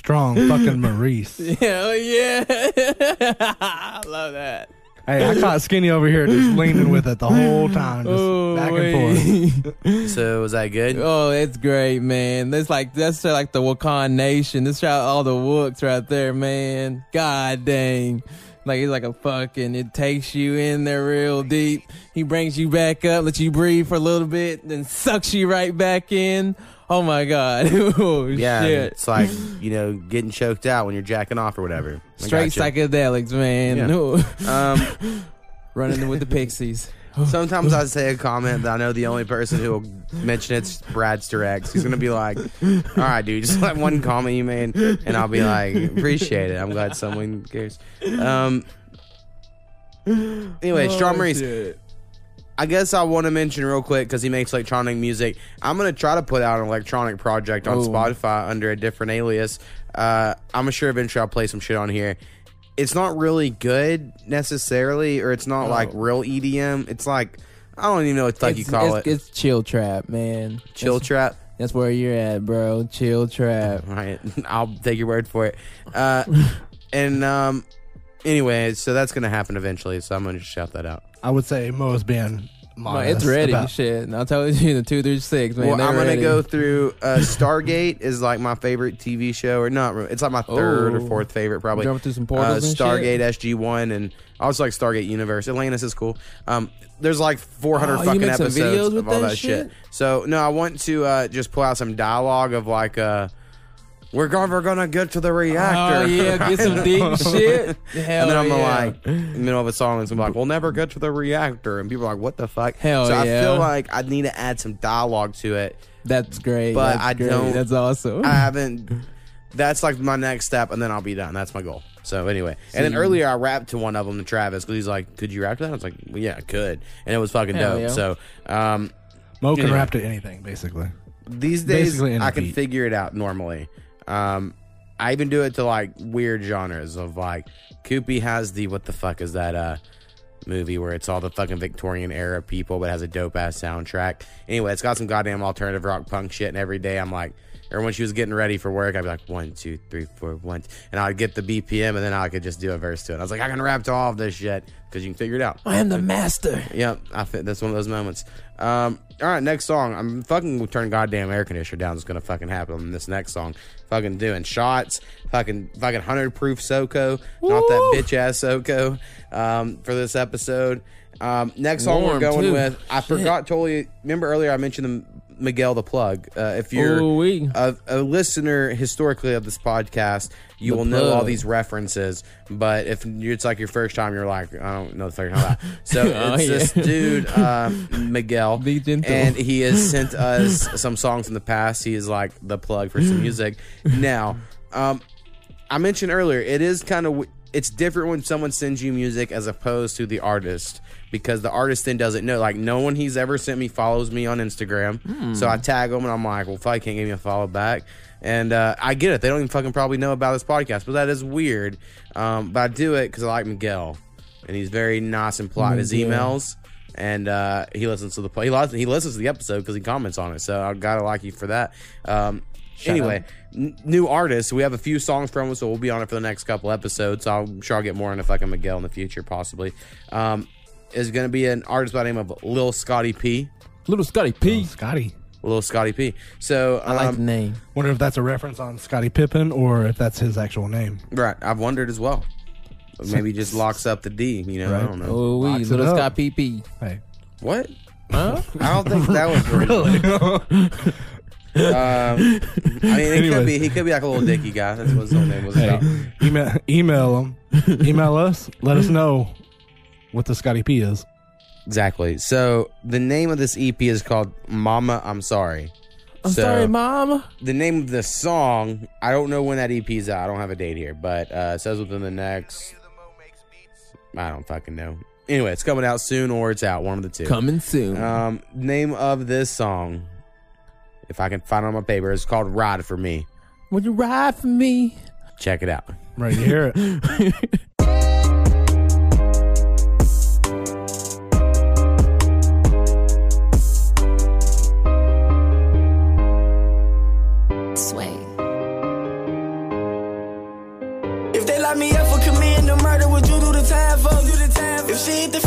Strong fucking *laughs* Maurice. Hell yeah. I *laughs* love that. Hey, I caught Skinny over here just *laughs* leaning with it the whole time, just Oh, back and forth. So was that good? Oh, it's great, man. That's like that's like the Wakaan Nation. This shot all the Wooks right there, man. God dang. Like it's like a fucking it takes you in there real deep. He brings you back up, lets you breathe for a little bit, then sucks you right back in. *laughs* Oh my god. *laughs* oh Yeah, shit. it's like you know getting choked out when you're jacking off or whatever. I Straight gotcha. psychedelics, man. Yeah. Um, *laughs* Running with the pixies. Sometimes I say a comment that I know the only person who will mention it's Bradster X. He's gonna be like, "All right, dude, just like one comment you made," and I'll be like, "Appreciate it. I'm glad someone cares." Um. Anyway, Oh, Maurice. shit. I guess I want to mention real quick because he makes electronic music. I'm gonna try to put out an electronic project on Oh. Spotify under a different alias. Uh, I'm sure eventually I'll play some shit on here. It's not really good necessarily, or it's not Oh. like real EDM. It's like I don't even know what the fuck you It's- call it's, it. It's chill trap, man. Chill That's- trap. That's where you're at, bro. Chill trap. All right, *laughs* I'll take your word for it. Uh, *laughs* and um, anyway, so that's gonna happen eventually. So I'm gonna just shout that out. I would say Mo's been Man, it's ready. about- Shit. I'll tell you the two through six. Man, well, I'm gonna ready. go through. Uh, Stargate is like my favorite TV show, or not? It's like my third or Oh. fourth favorite, probably. Jumping through some uh, portals and shit? Stargate SG One, and I also like Stargate Universe. Atlantis is cool. Um, there's like 400 Oh, fucking episodes of all that that shit. shit? So no, I want to uh, just pull out some dialogue of like. Uh, we're going. We're gonna get to the reactor. Oh, yeah, get some *laughs* deep shit. Hell and then I'm yeah. like, in the middle of a song, and I'm like, "We'll never get to the reactor," and people are like, "What the fuck?" Hell so I feel like I need to add some dialogue to it. That's great. But That's I great. don't. That's awesome. I haven't. That's like my next step, and then I'll be done. That's my goal. So anyway, and then earlier I rapped to one of them, to Travis, because he's like, "Could you rap to that?" I was like, well, "Yeah, I could," and it was fucking Hell dope. yeah. So um, Mo can anyway. rap to anything, basically. These days, Basically I can beat. figure it out normally. Um, I even do it to like weird genres of like Koopy has the what the fuck is that uh movie where it's all the fucking Victorian era people but has a dope ass soundtrack. Anyway, it's got some goddamn alternative rock punk shit and every day I'm like or when she was getting ready for work, I'd be like one, two, three, four, one, and I'd get the BPM, and then I could just do a verse to it. I was like, I can rap to all of this shit because you can figure it out. I am the master. Yep, I fit. That's one of those moments. Um, all right, next song. I'm fucking turn goddamn air conditioner down. It's gonna fucking happen on this next song. Fucking doing shots. Fucking fucking hundred proof SoCo, not that bitch ass SoCo. Um, for this episode. Um, next song we're going too. with. I Shit. forgot totally. Remember earlier I mentioned the Miguel the plug. Uh, if you're a, a listener historically of this podcast, you The will know all these references. But if it's like your first time, you're like, I don't know the fucking how that. *laughs* So Oh, it's yeah. this dude, uh, Miguel, *laughs* and he has sent us some songs in the past. He is like the plug for some music. *laughs* Now, um, I mentioned earlier, it is kind of it's different when someone sends you music as opposed to the artist because the artist then doesn't know. Like no one he's ever sent me follows me on Instagram, Hmm. so I tag them and I'm like, well, if I can't give me a follow back. And uh, I get it; they don't even fucking probably know about this podcast, but that is weird. Um, but I do it because I like Miguel, and he's very nice and polite in his emails and uh, he listens to the he listens, he listens to the episode because he comments on it. So I gotta like you for that. Um, Shout anyway, n- new artists. We have a few songs from him, so we'll be on it for the next couple episodes. So I'm sure I'll get more into fucking Miguel in the future, possibly. Um, is going to be an artist by the name of Lil Scotty P. Little Scotty P. Scotty. Little Scotty P. So I like um, the name. Wonder if that's a reference on Scottie Pippen or if that's his actual name. Right, I've wondered as well. Maybe just *laughs* locks up the D. You know, I don't know. Oh, we little up. Scott PP. Hey. What? Huh? I don't think that was *laughs* Really? *laughs* Um, I mean, he could be he could be like a little dicky guy. That's what his whole name was about. email, email them. email us. Let us know what the Scotty P is. Exactly. So the name of this EP is called "Mama, I'm Sorry." I'm So, sorry, mom. The name of the song, I don't know when that EP is out. I don't have a date here, but uh, it says within the next. I don't fucking know. Anyway, it's coming out soon or it's out. One of the two. Coming soon. Um, name of this song, if I can find it on my paper. It's called Ride for Me. Would you ride for me? Check it out. Right, you hear it. *laughs* Sway. If they lock me up for committing a murder, would you do the time for? Do the time. If she hit the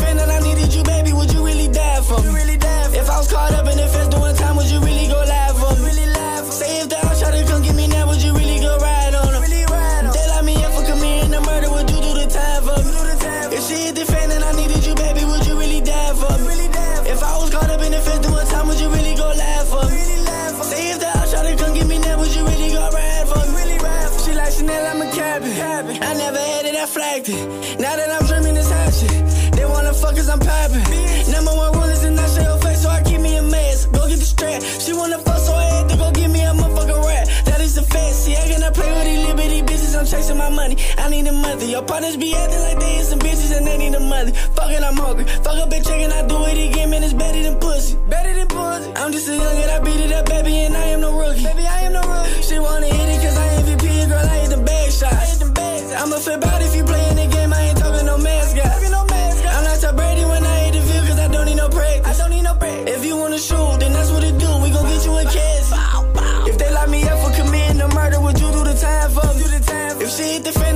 I need a monthly. Your partners be acting like they is some bitches and they need a monthly. Fucking, I'm hungry. Fuck a bitch chicken, I do it again, man. It's better than pussy. Better than pussy. I'm just a youngin', I beat it up, baby, and I am no rookie. Baby, I am no rookie. She wanna hit it cause I MVP, girl, I hit them bag shots. I'ma flip out if you playin' the game, I ain't talking no mascot. Talkin no mascot. I'm not Tom Brady when I hit the field cause I don't need no practice. I don't need no practice. If you wanna shoot, then that's what it do. We gon' get you a casket. If they lock me up for committing a murder, would you do the time for me? If she hit the fan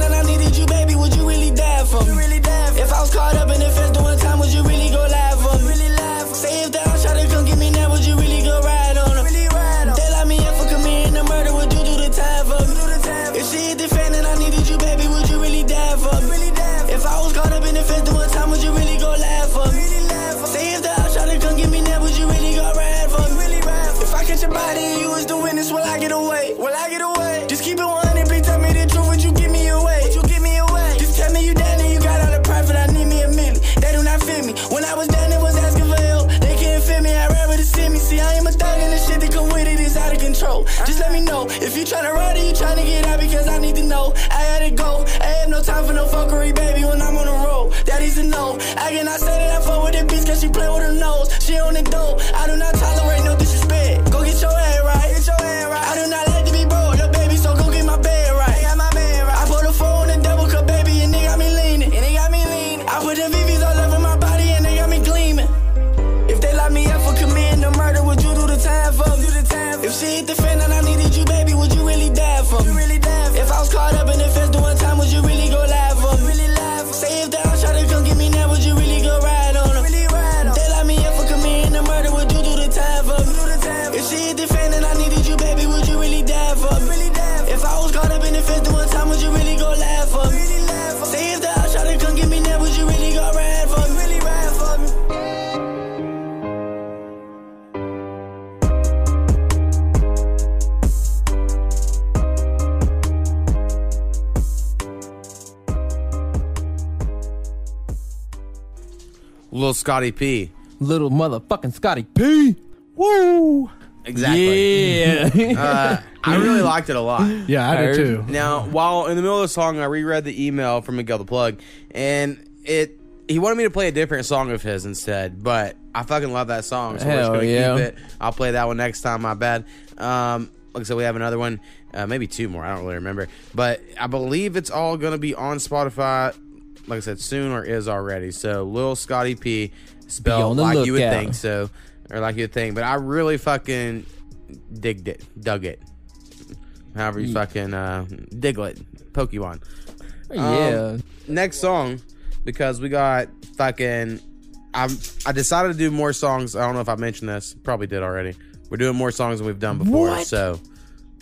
thug and the shit that come with it is out of control. Just let me know if you tryna ride or you tryna get out because I need to know. I had to go. I have no time for no fuckery, baby, when I'm on the road. Daddy's a no. I cannot say that I fuck with that bitch cause she play with her nose. She on the dope. I do not tolerate no disrespect. Go get your head right. Get your head right. I do not Little Scotty P. Little motherfucking Scotty P. Woo. Exactly. Yeah. uh, I really *laughs* liked it a lot. Yeah, I did too. Now, while in the middle of the song, I reread the email from Miguel the Plug, and it he wanted me to play a different song of his instead, but I fucking love that song, so we're just gonna yeah. keep it. I'll play that one next time. My bad. Um, like I said, we have another one, uh, maybe two more. I don't really remember, but I believe it's all gonna be on Spotify. Like I said, soon or is already. So, Lil Scotty P, spelled like you would think. So, or like you would think, but I really fucking digged it, dug it. However you Ye- fucking uh, Diglett, Pokemon. Yeah. Um, next song, because we got fucking. I'm, I decided to do more songs. I don't know if I mentioned this. Probably did already. We're doing more songs than we've done before. What? So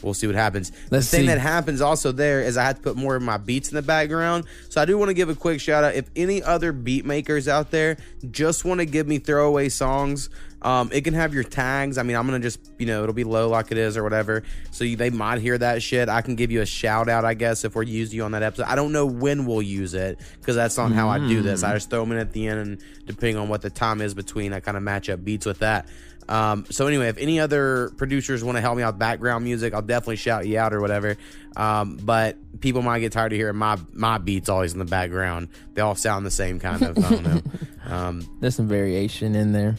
we'll see what happens. Let's the thing see. that happens also there is I had to put more of my beats in the background. So I do want to give a quick shout out. If any other beat makers out there just want to give me throwaway songs, um, it can have your tags. I mean, I'm gonna just you know it'll be low like it is or whatever. So you, they might hear that shit. I can give you a shout out, I guess, if we're using you on that episode. I don't know when we'll use it because that's not how I do this. I just throw them in at the end, and depending on what the time is between, I kind of match up beats with that. Um, so anyway, if any other producers want to help me out with background music, I'll definitely shout you out or whatever. Um, but people might get tired of hearing my my beats always in the background. They all sound the same kind of. I don't know. *laughs* Um, There's some variation in there.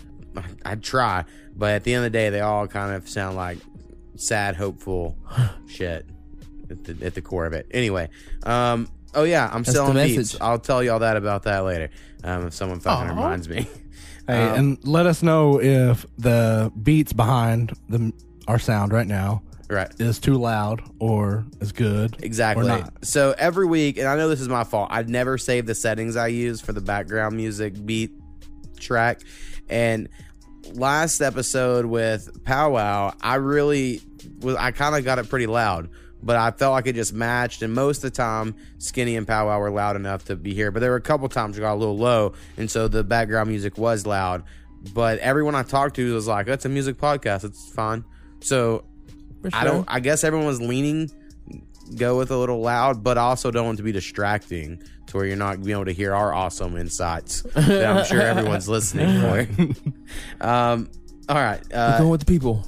I'd try, but at the end of the day, they all kind of sound like sad, hopeful *sighs* shit at the, at the core of it. Anyway, um, oh yeah, I'm That's selling beats. I'll tell you all that about that later um, if someone fucking Aw. reminds me. Hey, Um, and let us know if the beats behind the our sound right now Right. is too loud or is good. Exactly. Or not. So every week, and I know this is my fault, I'd never save the settings I use for the background music beat track. And last episode with Powwow, I really was, I kind of got it pretty loud, but I felt like it just matched. And most of the time, Skinny and Powwow were loud enough to be here, but there were a couple times we got a little low. And so the background music was loud. But everyone I talked to was like, that's a music podcast. It's fine. So I don't. I guess everyone was leaning go with a little loud, but also don't want to be distracting to where you're not being able to hear our awesome insights that I'm sure *laughs* everyone's listening for. *laughs* um, all right, We're uh, going with the people.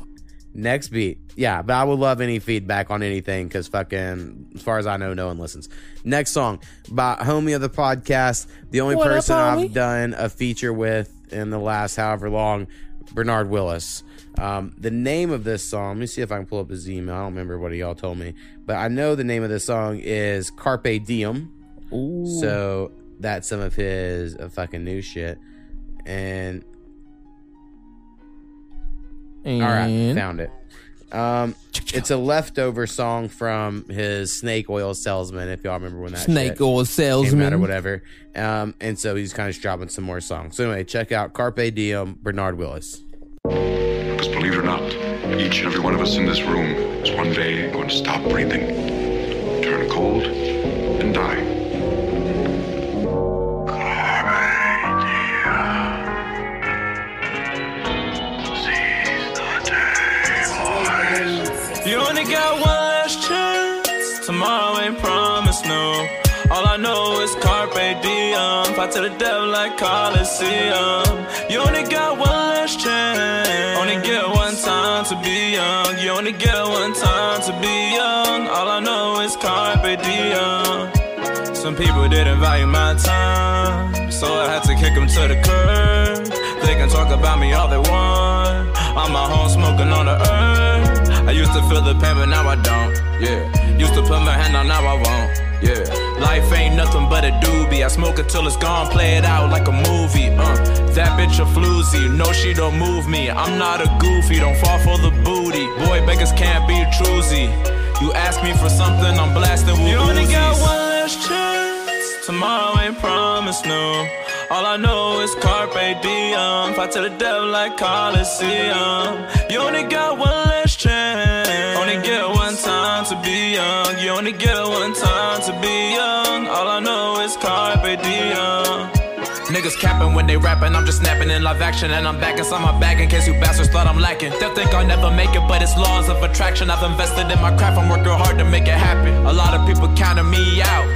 next beat. Yeah, but I would love any feedback on anything because fucking, as far as I know, no one listens. Next song by homie of the podcast, the only What up, person I've done a feature with in the last however long, Bernard Willis. Um, the name of this song, let me see if I can pull up his email. I don't remember what y'all told me, but I know the name of this song is Carpe Diem. Ooh. So that's some of his uh, fucking new shit. And And all right, found it. Um, it's a leftover song from his Snake Oil Salesman. If y'all remember when that Snake Oil salesman or whatever. Um, and so he's kind of dropping some more songs. So anyway, check out Carpe Diem, Bernard Willis. Because believe it or not, each and every one of us in this room is one day going to stop breathing, turn cold, and die. Got one last chance. Tomorrow ain't promised, no. All I know is carpe diem. Fight to the devil like Coliseum. You only got one last chance. Only get one time to be young. You only get one time to be young. All I know is carpe diem. Some people didn't value my time, so I had to kick them to the curb. They can talk about me all they want. I'm at home smoking on the earth. I used to feel the pain, but now I don't. Yeah. Used to put my hand on, now I won't. Yeah. Life ain't nothing but a doobie. I smoke it till it's gone, play it out like a movie. Uh, that bitch a floozy. No, she don't move me. I'm not a goofy, don't fall for the booty. Boy, beggars can't be choosy. You ask me for something, I'm blasting with You only got one last chance. Tomorrow ain't promised, no. All I know is carpe diem. Fight to the devil like Coliseum. You only got one last only get one time to be young. All I know is carpe diem. Niggas capping when they rapping, I'm just snapping in live action and I'm back inside my bag in case you bastards thought I'm lacking. They'll think I'll never make it, but it's laws of attraction. I've invested in my craft, I'm working hard to make it happen. A lot of people counting me out.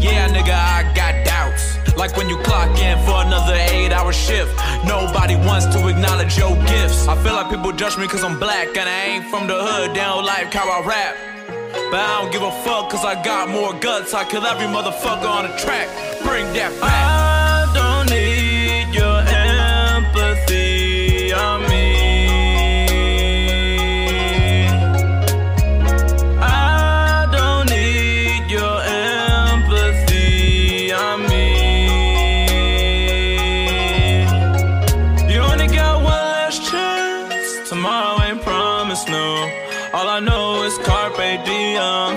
Yeah, nigga, I got doubts. Like when you clock in for another eight hour shift. Nobody wants to acknowledge your gifts. I feel like people judge me cause I'm black and I ain't from the hood. They don't like how I rap. But I don't give a fuck cause I got more guts. I kill every motherfucker on the track. Bring that back.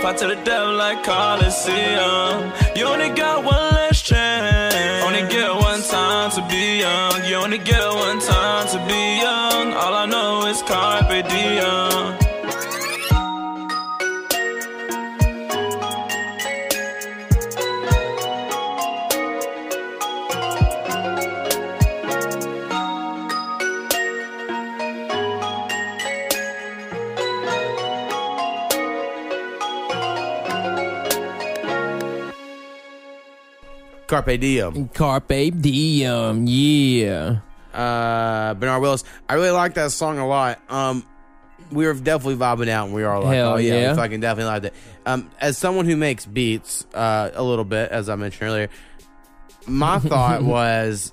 Fight to the devil like Coliseum. You only got one last chance. Only get one time to be young. You only get Carpe Diem. Carpe Diem, yeah. Uh, Bernard Willis. I really like that song a lot. Um, we were definitely vibing out, and we are like, Hell "Oh yeah, yeah. we fucking definitely liked it." Um, as someone who makes beats, uh, a little bit, as I mentioned earlier, my *laughs* thought was,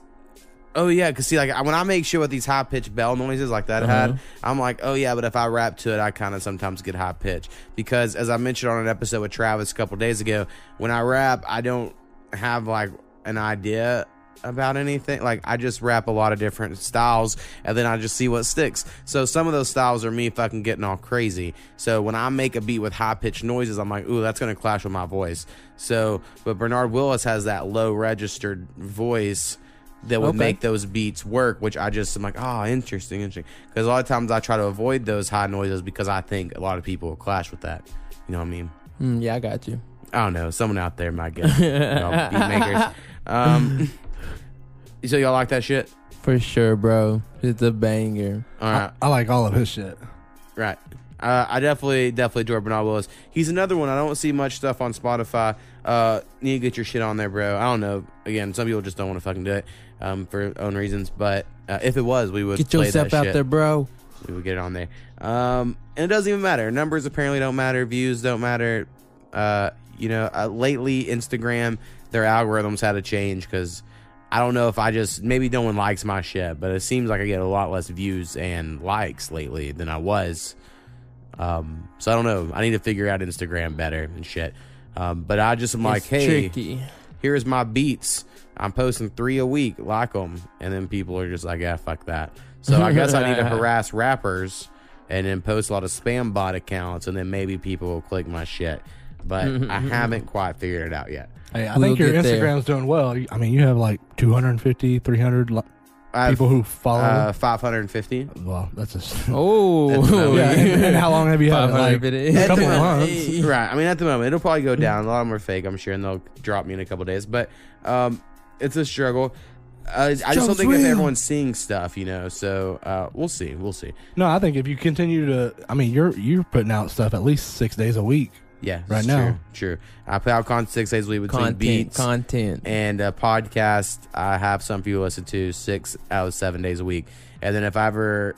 "Oh yeah," because see, like when I make shit with these high pitched bell noises like that Uh-huh. had, I'm like, "Oh yeah," but if I rap to it, I kind of sometimes get high pitch because, as I mentioned on an episode with Travis a couple days ago, when I rap, I don't have like an idea about anything. Like I just rap a lot of different styles and then I just see what sticks. So some of those styles are me fucking getting all crazy. So when I make a beat with high pitched noises, I'm like, ooh, that's gonna clash with my voice. So but Bernard Willis has that low registered voice that would Okay. make those beats work, which I just am like, oh, interesting, interesting. Because a lot of times I try to avoid those high noises because I think a lot of people will clash with that. You know what I mean? Mm, yeah, I got you. I don't know. Someone out there might get you know, beat. *laughs* Um, so y'all like that shit? For sure, bro. It's a banger. All right, I like all of his shit. right. Uh, I definitely, definitely adore Bernard Willis. He's another one. I don't see much stuff on Spotify. Uh, need to get your shit on there, bro. I don't know. Again, some people just don't want to fucking do it um, for own reasons. But uh, if it was, we would Get play yourself that out shit. there, bro. we would get it on there. Um, and it doesn't even matter. Numbers apparently don't matter. Views don't matter. Uh, you know, uh, lately Instagram, their algorithms had to change because I don't know if I just maybe no one likes my shit, but it seems like I get a lot less views and likes lately than I was. Um, so I don't know. I need to figure out Instagram better and shit. Um, but I just am like, hey, tricky. here's my beats. I'm posting three a week, like them, and then people are just like, yeah, fuck that. So I guess I need to *laughs* harass rappers and then post a lot of spam bot accounts, and then maybe people will click my shit. But I haven't quite figured it out yet. Hey, I We'll think your get there. Instagram's doing well. I mean, you have like 250, 300 li- I have, people who follow. uh, 550. well, that's a *laughs* *laughs* Oh, That's yeah, and, and how long have you had it? Like, 550. a couple of months. *laughs* Right. I mean, at the moment, it'll probably go down. A lot of them are fake, I'm sure, and they'll drop me in a couple days. But um, it's a struggle. Uh, I just don't think if real. everyone's seeing stuff, you know. So uh, we'll see. We'll see. No, I think if you continue to, I mean, you're you're putting out stuff at least six days a week. Yeah, Right now. True, true. I put out content six days a week between content, beats content. and a podcast. I have some people listen to six out of seven days a week, and then if I ever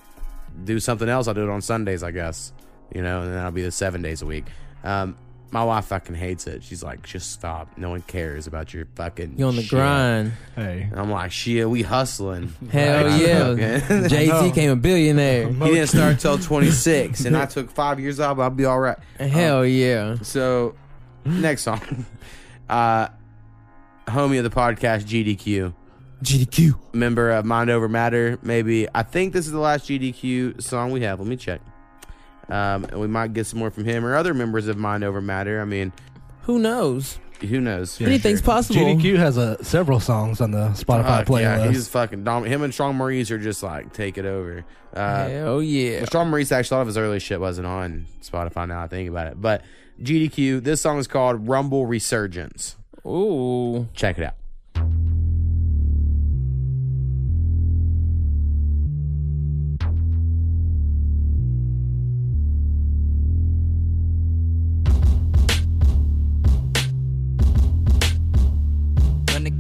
do something else, I'll do it on Sundays, I guess. You know, and then I'll be the seven days a week. Um, my wife fucking hates it. She's like, just stop. No one cares about your fucking. You on the shit." grind. Hey, And I'm like, shit, we hustling. *laughs* Hell Like, yeah. fucking- *laughs* Jay Z became a billionaire. he didn't start till 26, and I *laughs* took five years off. I'll be all right. Hell yeah. So, next song. Uh, homie of the podcast, GDQ. GDQ. Member of Mind Over Matter. Maybe. I think this is the last GDQ song we have. Let me check. Um, and we might get some more from him or other members of Mind Over Matter. I mean, Who knows? who knows? Anything's possible. GDQ has uh, several songs on the Spotify Fuck, yeah, he's fucking dom- Him and Strong Maurice are just like take it over. Uh, Hell yeah. Well, Strong Maurice actually a lot of his early shit wasn't on Spotify. Now I think about it, but GDQ. This song is called Rumble Resurgence. Ooh. Check it out.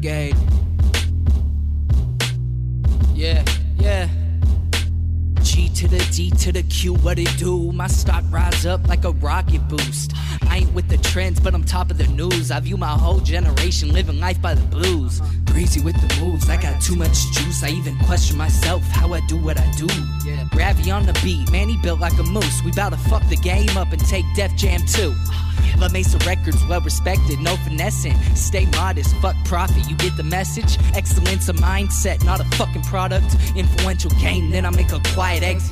Renegade. To the D to the Q, what it do? My stock rise up like a rocket boost. I ain't with the trends, but I'm top of the news. I view my whole generation living life by the blues. Breezy with the moves, I got too much juice. I even question myself how I do what I do. Ravi on the beat, man, he built like a moose. We bout to fuck the game up and take Def Jam too. La Mesa Records, well respected, no finessing. Stay modest, fuck profit, you get the message? Excellence a mindset, not a fucking product. Influential game, then I make a quiet exit.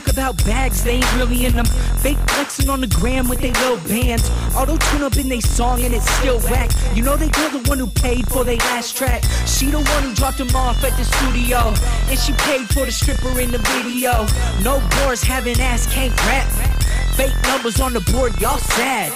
Talk about bags, they ain't really in them. Fake flexing on the gram with they little bands. Auto tune up in they song and it's still whack. You know they girl the one who paid for they last track. She the one who dropped them off at the studio. And she paid for the stripper in the video. No bores having ass, can't rap. Fake numbers on the board, y'all sad.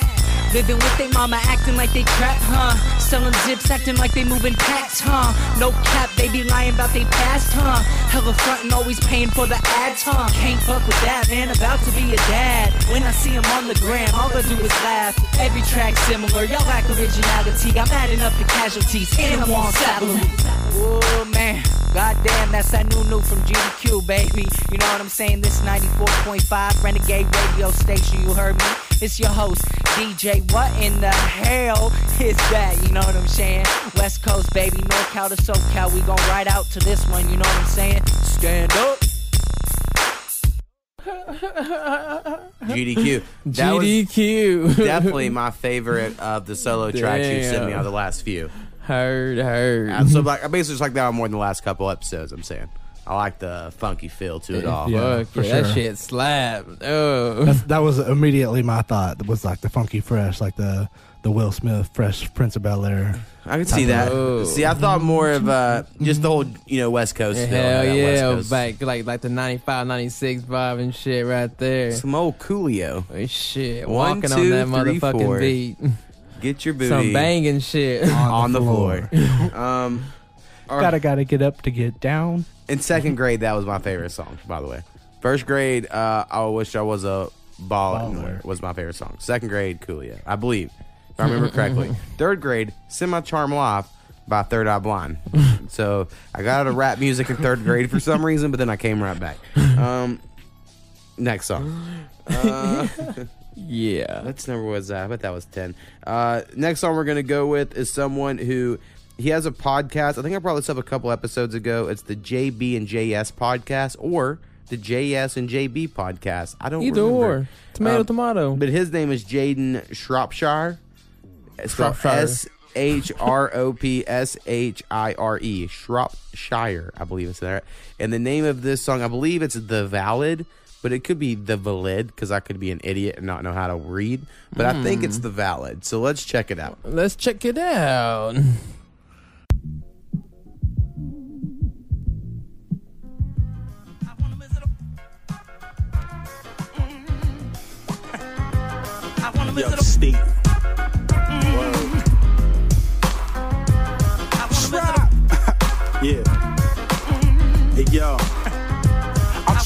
Living with they mama, acting like they crap, huh? Selling zips, acting like they moving packs, huh? No cap, they be lying about they past, huh? Hella frontin', always paying for the ads, huh? Can't fuck with that, man, about to be a dad. When I see him on the gram, all I do is laugh. Every track similar, y'all lack originality. I'm adding up the casualties, and I'm on. Oh man, goddamn, that's that new new from GDQ, baby. You know what I'm saying? This 94.5 Renegade radio station, you heard me. It's your host, DJ. What in the hell is that? You know what I'm saying? West Coast, baby, NorCal to SoCal. We gon' ride out to this one, you know what I'm saying? Stand up. GDQ. That was GDQ. definitely my favorite of the solo tracks you sent me on the last few. Heard, heard. Uh, so like, I basically just like that one more than the last couple episodes. I'm saying I like the funky feel to it all. Yeah, Fuck for yeah, that shit slap. Oh. That's, that was immediately my thought. Was like the funky fresh, like the the Will Smith Fresh Prince of Bel Air. I could see that. Oh. See, I thought more of uh, just the whole you know West Coast. feel, Hell that yeah, Coast- back like like the 95, 96 vibe and shit right there. Some old Coolio. Oh, shit, One, walking two, on that three, motherfucking four. beat. Get your booty Some banging shit. on, the floor. *laughs* um, our- Gotta gotta get up to get down. in second grade, that was my favorite song. By the way, first grade, uh, I wish I was a baller. Baller. Was my favorite song. Second grade, Coolio, I believe, if I remember correctly. *laughs* Third grade, "Semi-Charmed Life" by Third Eye Blind. *laughs* so I got out of rap music in third grade for some reason, but then I came right back. Um, next song. Uh, *laughs* yeah. What number was that? I bet that was 10. Uh, next song we're going to go with is someone who he has a podcast. I think I brought this up a couple episodes ago. It's the JB and JS podcast or the JS and JB podcast. I don't Either remember. or. Tomato, Um, tomato. But his name is Jadin Shropshire. Shropshire. S H R O P S H I R E. Shropshire, I believe it's there. And the name of this song, I believe it's The Valid, but it could be The Valid because I could be an idiot and not know how to read. But I think it's Hmm. The Valid. So let's check it out. Let's check it out. *laughs* Yo, Steve. Mm-hmm. *laughs* yeah. Hey, yo.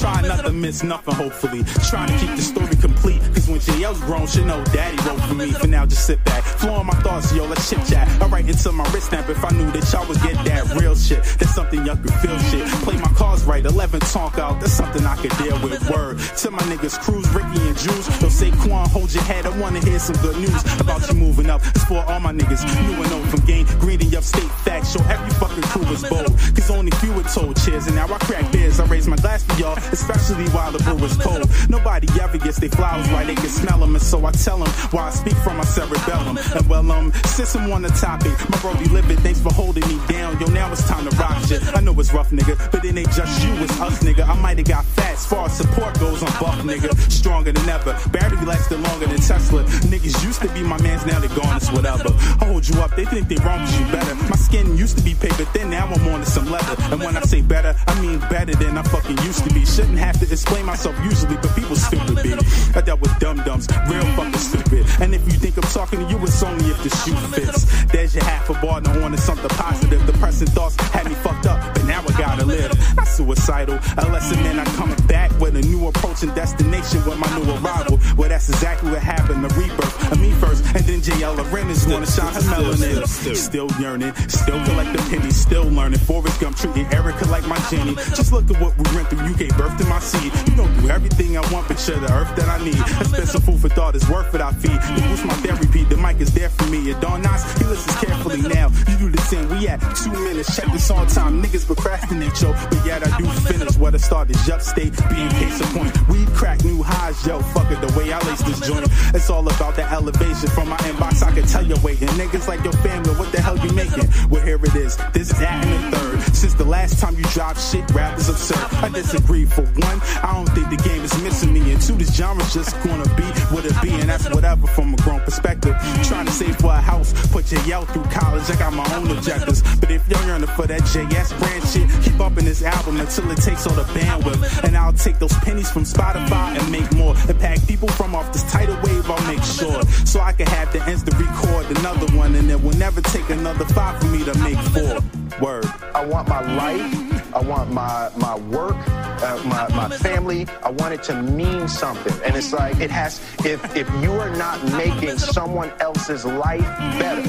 I'm not to miss nothing, hopefully. Trying to keep the story complete. Cause when JL's grown, she know daddy wrote for me. For now, just sit back. Flowing my thoughts, yo, let's chit chat. I write into my wrist snap if I knew that y'all would get that real shit. That's something y'all could feel shit. Play my cards right, 11 talk out. That's something I could deal with. Word. To my niggas, Cruz, Ricky, and Juice. Yo, Saquon, hold your head. I wanna hear some good news about you moving up. It's for all my niggas. New and old from game. Green and upstate facts. Show every fucking crew was bold. Cause only few were told cheers. And now I crack beers. I raise my glass for y'all, especially while the brew is cold. Nobody ever gets their flowers right. They can smell them. And so I tell them why I speak from my cerebellum. And well, um, since I'm on the topic, my brody live it. Thanks for holding me down. Yo, now it's time to rock shit. I know it's rough, nigga. But it ain't just you, it's us, nigga. I might have got fat as far as support goes. I'm buff, nigga. Stronger than ever. Battery lasted longer than Tesla. Niggas used to be my mans, now they gone, it's whatever. I hold you up, they think they wrong cause you better. My skin used to be paper thin, now I'm on to some leather. And when I say better, I mean better than I fucking used to be. Shouldn't have to explain myself usually, but people stupid, I dealt with dum dums, real fucking stupid. And if you think I'm talking to you, it's only if the shoe fits. There's your half a bar, now on to something positive. Depressing thoughts had me fucked up, but now I gotta live. Not suicidal, a lesson man, I'm coming back with a new approach and destination with my new arrival. Well, that's exactly what happened, the rebirth of me first, and then JL Arenas wanna shine her melanin. Still yearning, still collecting pennies, still learning. Forrest Gump treating Erica like my Jenny. Just look at what we went through, you gave birth to my seed. You don't do everything I want, but you're the earth that I need. Expensive food for thought is worth it, I feed. You boost my therapy, the mic is there for me. And Don Knotts, he listens carefully now. You do the same, we at two minutes. Check this on time, niggas procrastinate, yo. But yet I do finish what I started. Upstate, being case in point. We crack new highs, yo. Fuck it, the way I lace this joint. It's all about the elevation from my inbox. I can tell you're waiting. Niggas like your family, what the hell you making? Well, here it is. This, that, and the third. Since the last time you dropped shit, rap is absurd. I disagree. For one, I don't think the game is missing me. And two, this genre's just gonna be what it be. And that's whatever from a grown perspective. Trying to save for a house, put your yell through college. I got my own objectives. But if you're yearning for that JS brand shit, keep up in this album until it takes all the bandwidth. And I'll take those pennies from Spotify and make more. Impact people from off this tidal wave, I'll make sure. So I can have the to record another one. And it will never take another five for me to make four. Word. I want my life, I want my my work, uh, my my family. I want it to mean something. And it's like it has. If if you are not making someone else's life better,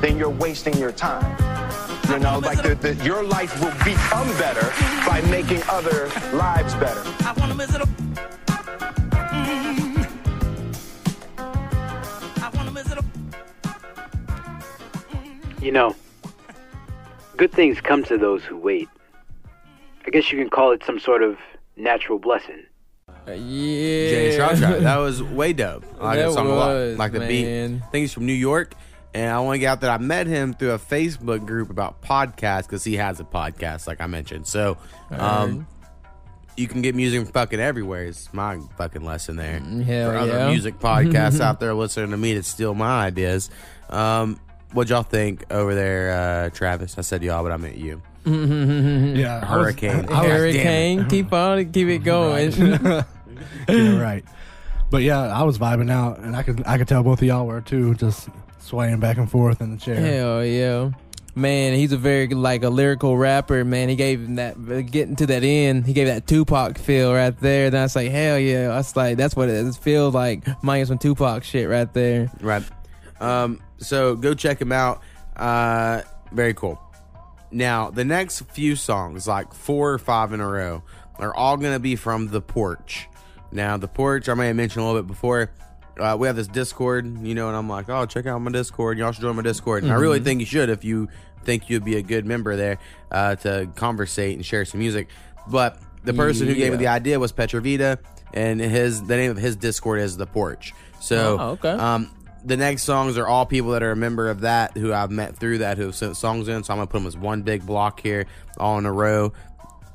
then you're wasting your time. You know, like the, the, your life will become better by making other lives better. You know, good things come to those who wait. I guess you can call it some sort of natural blessing. Yeah. Jay Shroud *laughs* Trap. That was way dope. I like that, That song a lot. Like the beat. man. I think he's from New York. And I want to get out that I met him through a Facebook group about podcasts because he has a podcast, like I mentioned. So, um, you can get music fucking everywhere. It's my fucking lesson there. hell For other yeah. music podcasts *laughs* out there listening to me to steal my ideas. Um, what y'all think over there, uh, Travis? I said y'all, but I meant you. Yeah, I was- Hurricane. I Hurricane, keep on, keep it going. *laughs* yeah, right. But yeah, I was vibing out, and I could I could tell both of y'all were too, just swaying back and forth in the chair. Hell yeah. Man, he's a very like a lyrical rapper. Man, he gave him that getting to that end. He gave that Tupac feel right there. Then I was like, hell yeah. I was like, that's what it, it feels like. Minus some Tupac shit right there. Right. Um, so go check him out. Uh, very cool. Now, the next few songs, like four or five in a row, are all going to be from The Porch. Now, The Porch, I may have mentioned a little bit before. Uh, we have this Discord, you know, and I'm like, oh, check out my Discord. Y'all should join my Discord. And I really Mhm. think you should if you think you'd be a good member there uh, to conversate and share some music. But the person who gave me the idea was Petravita, and his the name of his Discord is The Porch. So, Oh, okay. um, the next songs are all people that are a member of that who I've met through that who have sent songs in. So I'm gonna put them as one big block here, all in a row.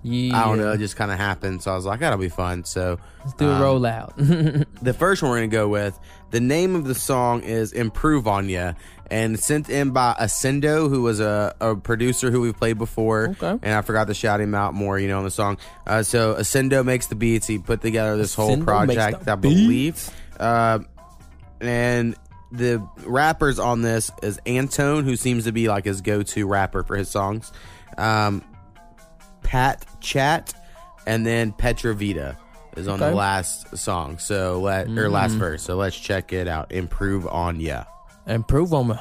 Yeah. I don't know, it just kind of happened. So I was like, that'll be fun. So Let's do a um, rollout. *laughs* the first one we're gonna go with. The name of the song is "Improve on Ya," and sent in by Asendo, who was a, a producer who we've played before. Okay. And I forgot to shout him out more, you know, in the song. Uh, so Asendo makes the beats. He put together this whole Asendo makes project, I believe. Uh, and the rappers on this is AnTone, who seems to be like his go-to rapper for his songs. Um, Pat Chat, and then Petravita is on Okay. the last song. So let or last Mm. verse. So let's check it out. Improve on ya. Improve on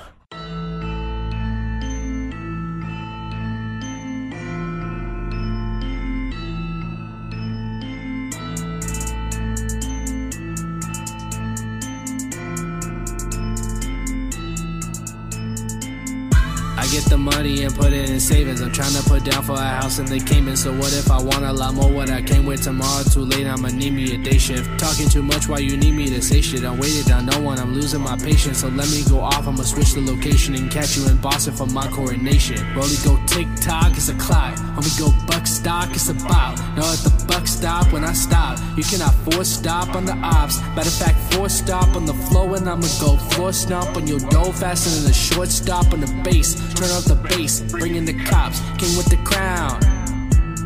money and put it in savings. I'm trying to put down for a house in the Cayman. So what if I want a lot more? What I can't wait tomorrow. Too late, I'ma need me a day shift. Talking too much while you need me to say shit. I'm waiting on no one. I'm losing my patience. So let me go off. I'ma switch the location and catch you in Boston for my coronation. Rolly go tick tock, it's a clock. Homie go buck stock, it's a about. No, at the buck stop when I stop. You cannot force stop on the ops. Matter of fact, force stop on the flow and I'ma go floor stomp on your dough faster than a short stop on the bass. Turn up the bass, bring in the cops. King with the crown.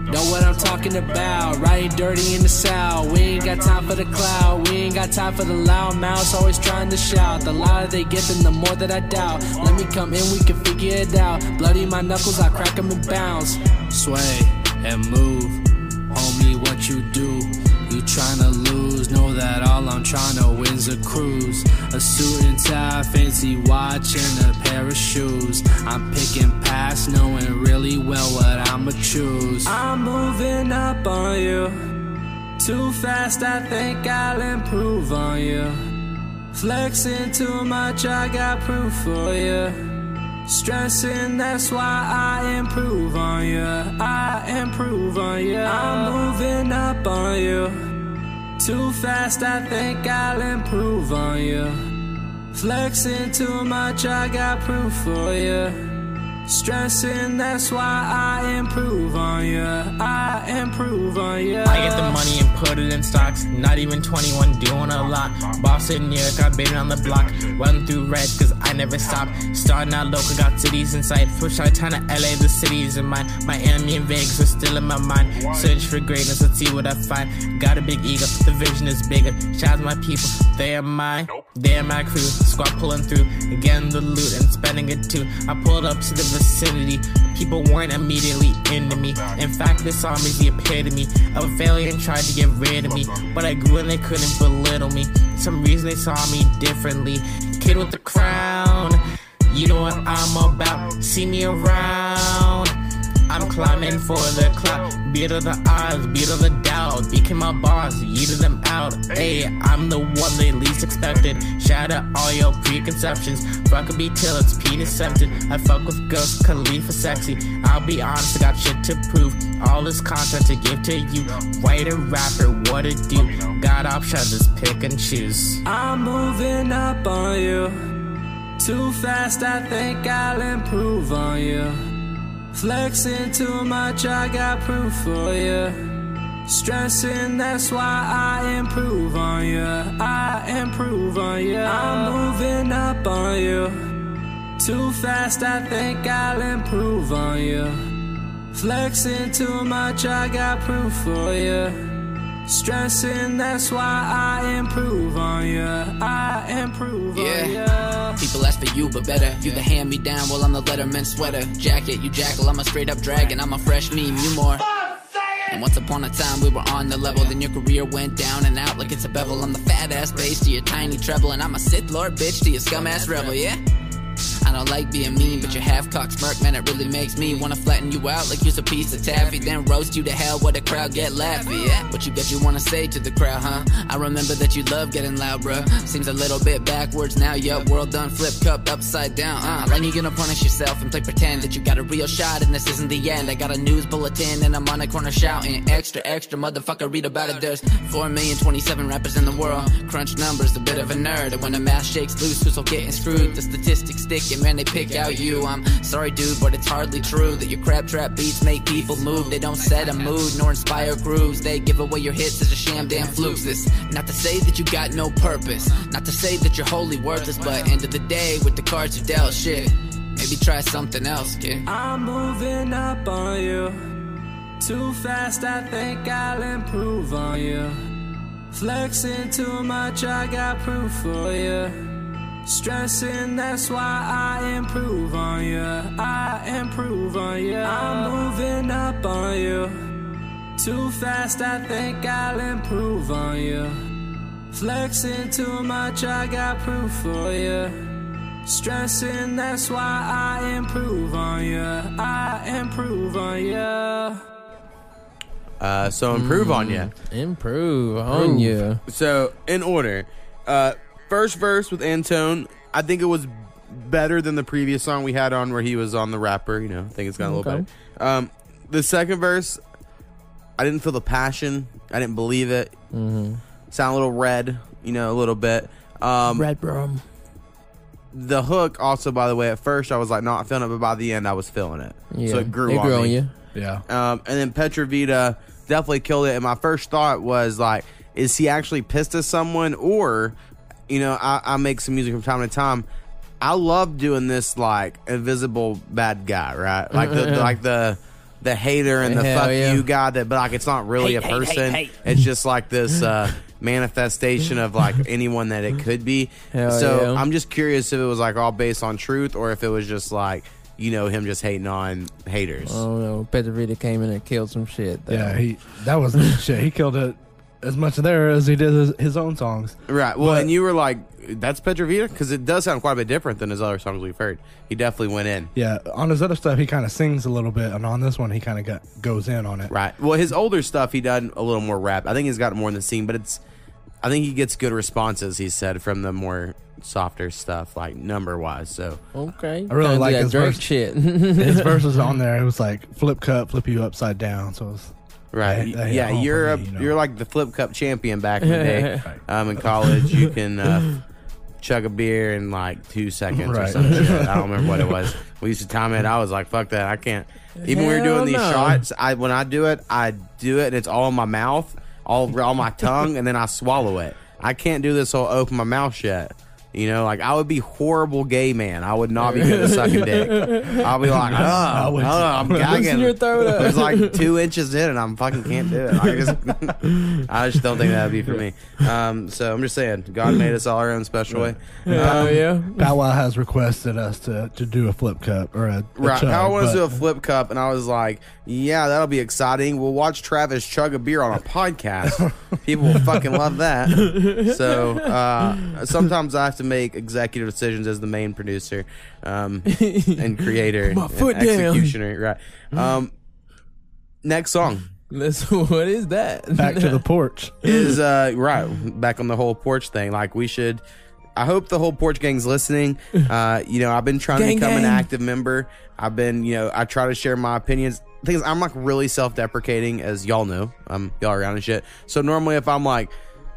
Know what I'm talking about, riding dirty in the south. We ain't got time for the cloud, we ain't got time for the loud mouths, always trying to shout. The louder they get, then the more that I doubt. Let me come in, we can figure it out. Bloody my knuckles, I crack them and bounce. Sway and move, homie, what you do? You tryna lose, know that all I'm tryna win's a cruise. A suit and tie, fancy watch, and a pair of shoes. I'm picking past, knowing really well what I'ma choose. I'm moving up on you. Too fast, I think I'll improve on you. Flexing too much, I got proof for you. Stressing, that's why I improve on you. I improve on you. I'm moving up on you. Too fast, I think I'll improve on you. Flexing too much, I got proof for you. Stressing, that's why I improve on you. I improve on you. I get the money and put it in stocks. Not even 21, doing a lot. Boss in New York, got baby on the block. Run through red, cause I never stop. Starting out local, got cities in sight. Switch out town to LA, the cities in mine. Miami and Vegas are still in my mind. Search for greatness, let's see what I find. Got a big ego, the vision is bigger. Shout out to my people, they are mine. They are my crew, squad pulling through. Again, the loot and spending it too. I pulled up to the vicinity. People weren't immediately into me. In fact, this army's the epitome of a failure and tried to get rid of me. But I grew and they couldn't belittle me. Some reason they saw me differently. Kid with the crown. You know what I'm about. See me around. I'm climbing for the clout. Beat of the odds, beat of the doubt. Became my boss, yeeted them out. Hey, I'm the one they least expected. Out all your preconceptions. Fuck a beat till it's Pete accepted. I fuck with girls, Khalifa sexy. I'll be honest, I got shit to prove. All this content to give to you. Writer, rapper, what it do? Got options, just pick and choose. I'm moving up on you. Too fast, I think I'll improve on you. Flexing too much, I got proof for you. Stressing, that's why I improve on you. I improve on you. I'm moving up on you. Too fast, I think I'll improve on you. Flexing too much, I got proof for you. Stressing, that's why I improve on you. I improve on you. Yeah. People ask for you, but better. You the hand me down while I'm the letterman sweater. Jacket, you jackal, I'm a straight up dragon. I'm a fresh meme, you more. And once upon a time we were on the level, then your career went down and out like it's a bevel. I'm the fat ass bass to your tiny treble, and I'm a Sith Lord bitch to your scum ass rebel, yeah? I don't like being mean, but your half cocked smirk, man, it really makes me wanna flatten you out like you're a piece of taffy, then roast you to hell where the crowd get laughy. Yeah, what you bet you wanna say to the crowd, huh? I remember that you love getting loud, bruh. Seems a little bit backwards now, yup. World done flip cup upside down, uh. When you gonna punish yourself and play pretend that you got a real shot and this isn't the end? I got a news bulletin and I'm on a corner shouting, extra, extra, motherfucker, read about it. There's 4 million 27 rappers in the world. Crunch numbers, a bit of a nerd. And when the math shakes loose, who's all getting screwed? The statistics stick and man, they pick out you. I'm sorry, dude, but it's hardly true that your crab trap beats make people move. They don't set a mood nor inspire grooves. They give away your hits as a sham damn flukes. This not to say that you got no purpose, not to say that you're wholly worthless, but end of the day, with the cards you dealt, shit. Maybe try something else, kid. I'm moving up on you. Too fast, I think I'll improve on you. Flexing too much, I got proof for you. Stressing, that's why I improve on you. I improve on you. I'm moving up on you. Too fast, I think I'll improve on you. Flexing too much, I got proof for you. Stressing, that's why I improve on you. I improve on you. Uh, so improve on you. Improve on you. So in order, uh, first verse with AnTone, I think it was better than the previous song we had on where he was on the rapper. You know, I think it's got a little better. Um, the second verse, I didn't feel the passion. I didn't believe it. Mhm. Sound a little red, you know, a little bit. Um, Red brum. The hook, also, by the way, at first I was like not feeling it, but by the end I was feeling it. Yeah, So it grew, it on grew on me. you. Yeah. Um, and then Petravita definitely killed it. And my first thought was like, is he actually pissed at someone, or you know, I, I make some music from time to time. I love doing this like invisible bad guy, right? Like the, like the the hater and the Hell fuck yeah. you guy that, but like it's not really Hate, a hate, hate, person. hate. It's just like this uh, manifestation of like *laughs* anyone that it could be. Hell so yeah. I'm just curious if it was like all based on truth or if it was just like you know him just hating on haters. Oh no, Petravita came in and killed some shit. Though. Yeah, he that was shit. He killed it as much there as he did his, his own songs. Right. Well, But- and you were like, "That's Petravita," because it does sound quite a bit different than his other songs we've heard. He definitely went in. Yeah, on his other stuff he kind of sings a little bit, and on this one he kind of goes in on it. Right. Well, his older stuff he done a little more rap. I think he's got more in the scene, but it's. I think he gets good responses. He said from the more softer stuff, like number wise. So Okay. I really Kinda like his Drake verse. shit. his verses *laughs* on there. It was like flip cut, flip you upside down. So it was Right. yeah, home you're me, a, you know. you're like the flip cup champion back in the day. *laughs* um, in college, you can uh, chug a beer in like two seconds or Right. some shit. I don't remember what it was. *laughs* We used to time it. I was like, "Fuck that! I can't." Even when we are Hell doing these no. shots, I when I do it, I do it, and it's all in my mouth, all on my tongue, and then I swallow it. I can't do this whole open my mouth shut. You know, like I would be horrible gay man. I would not be good at sucking dick. I'll be like, *laughs* I oh, would- oh I'm *laughs* gagging. Your throat up. It's like two inches in, and I'm fucking can't do it. I just, *laughs* I just don't think that'd be for me. Um, so I'm just saying, God made us all our own special way. Hell Um, yeah. Bow Wow has requested us to, to do a flip cup or a, a Right. chug, I wanted to do a flip cup, and I was like, yeah, that'll be exciting. We'll watch Travis chug a beer on a podcast. *laughs* People will fucking love that. So uh, sometimes I have to make executive decisions as the main producer um, and creator *laughs* My and foot down. executioner. Right. Um, next song. Let's, *laughs* what is that? back to the porch. is uh right back on the whole porch thing like we should i hope the whole porch gang's listening uh you know i've been trying Gang, to become an active member i've been you know i try to share my opinions thing is, I'm like really self-deprecating, as y'all know. I'm y'all around and shit. So normally, if I'm like,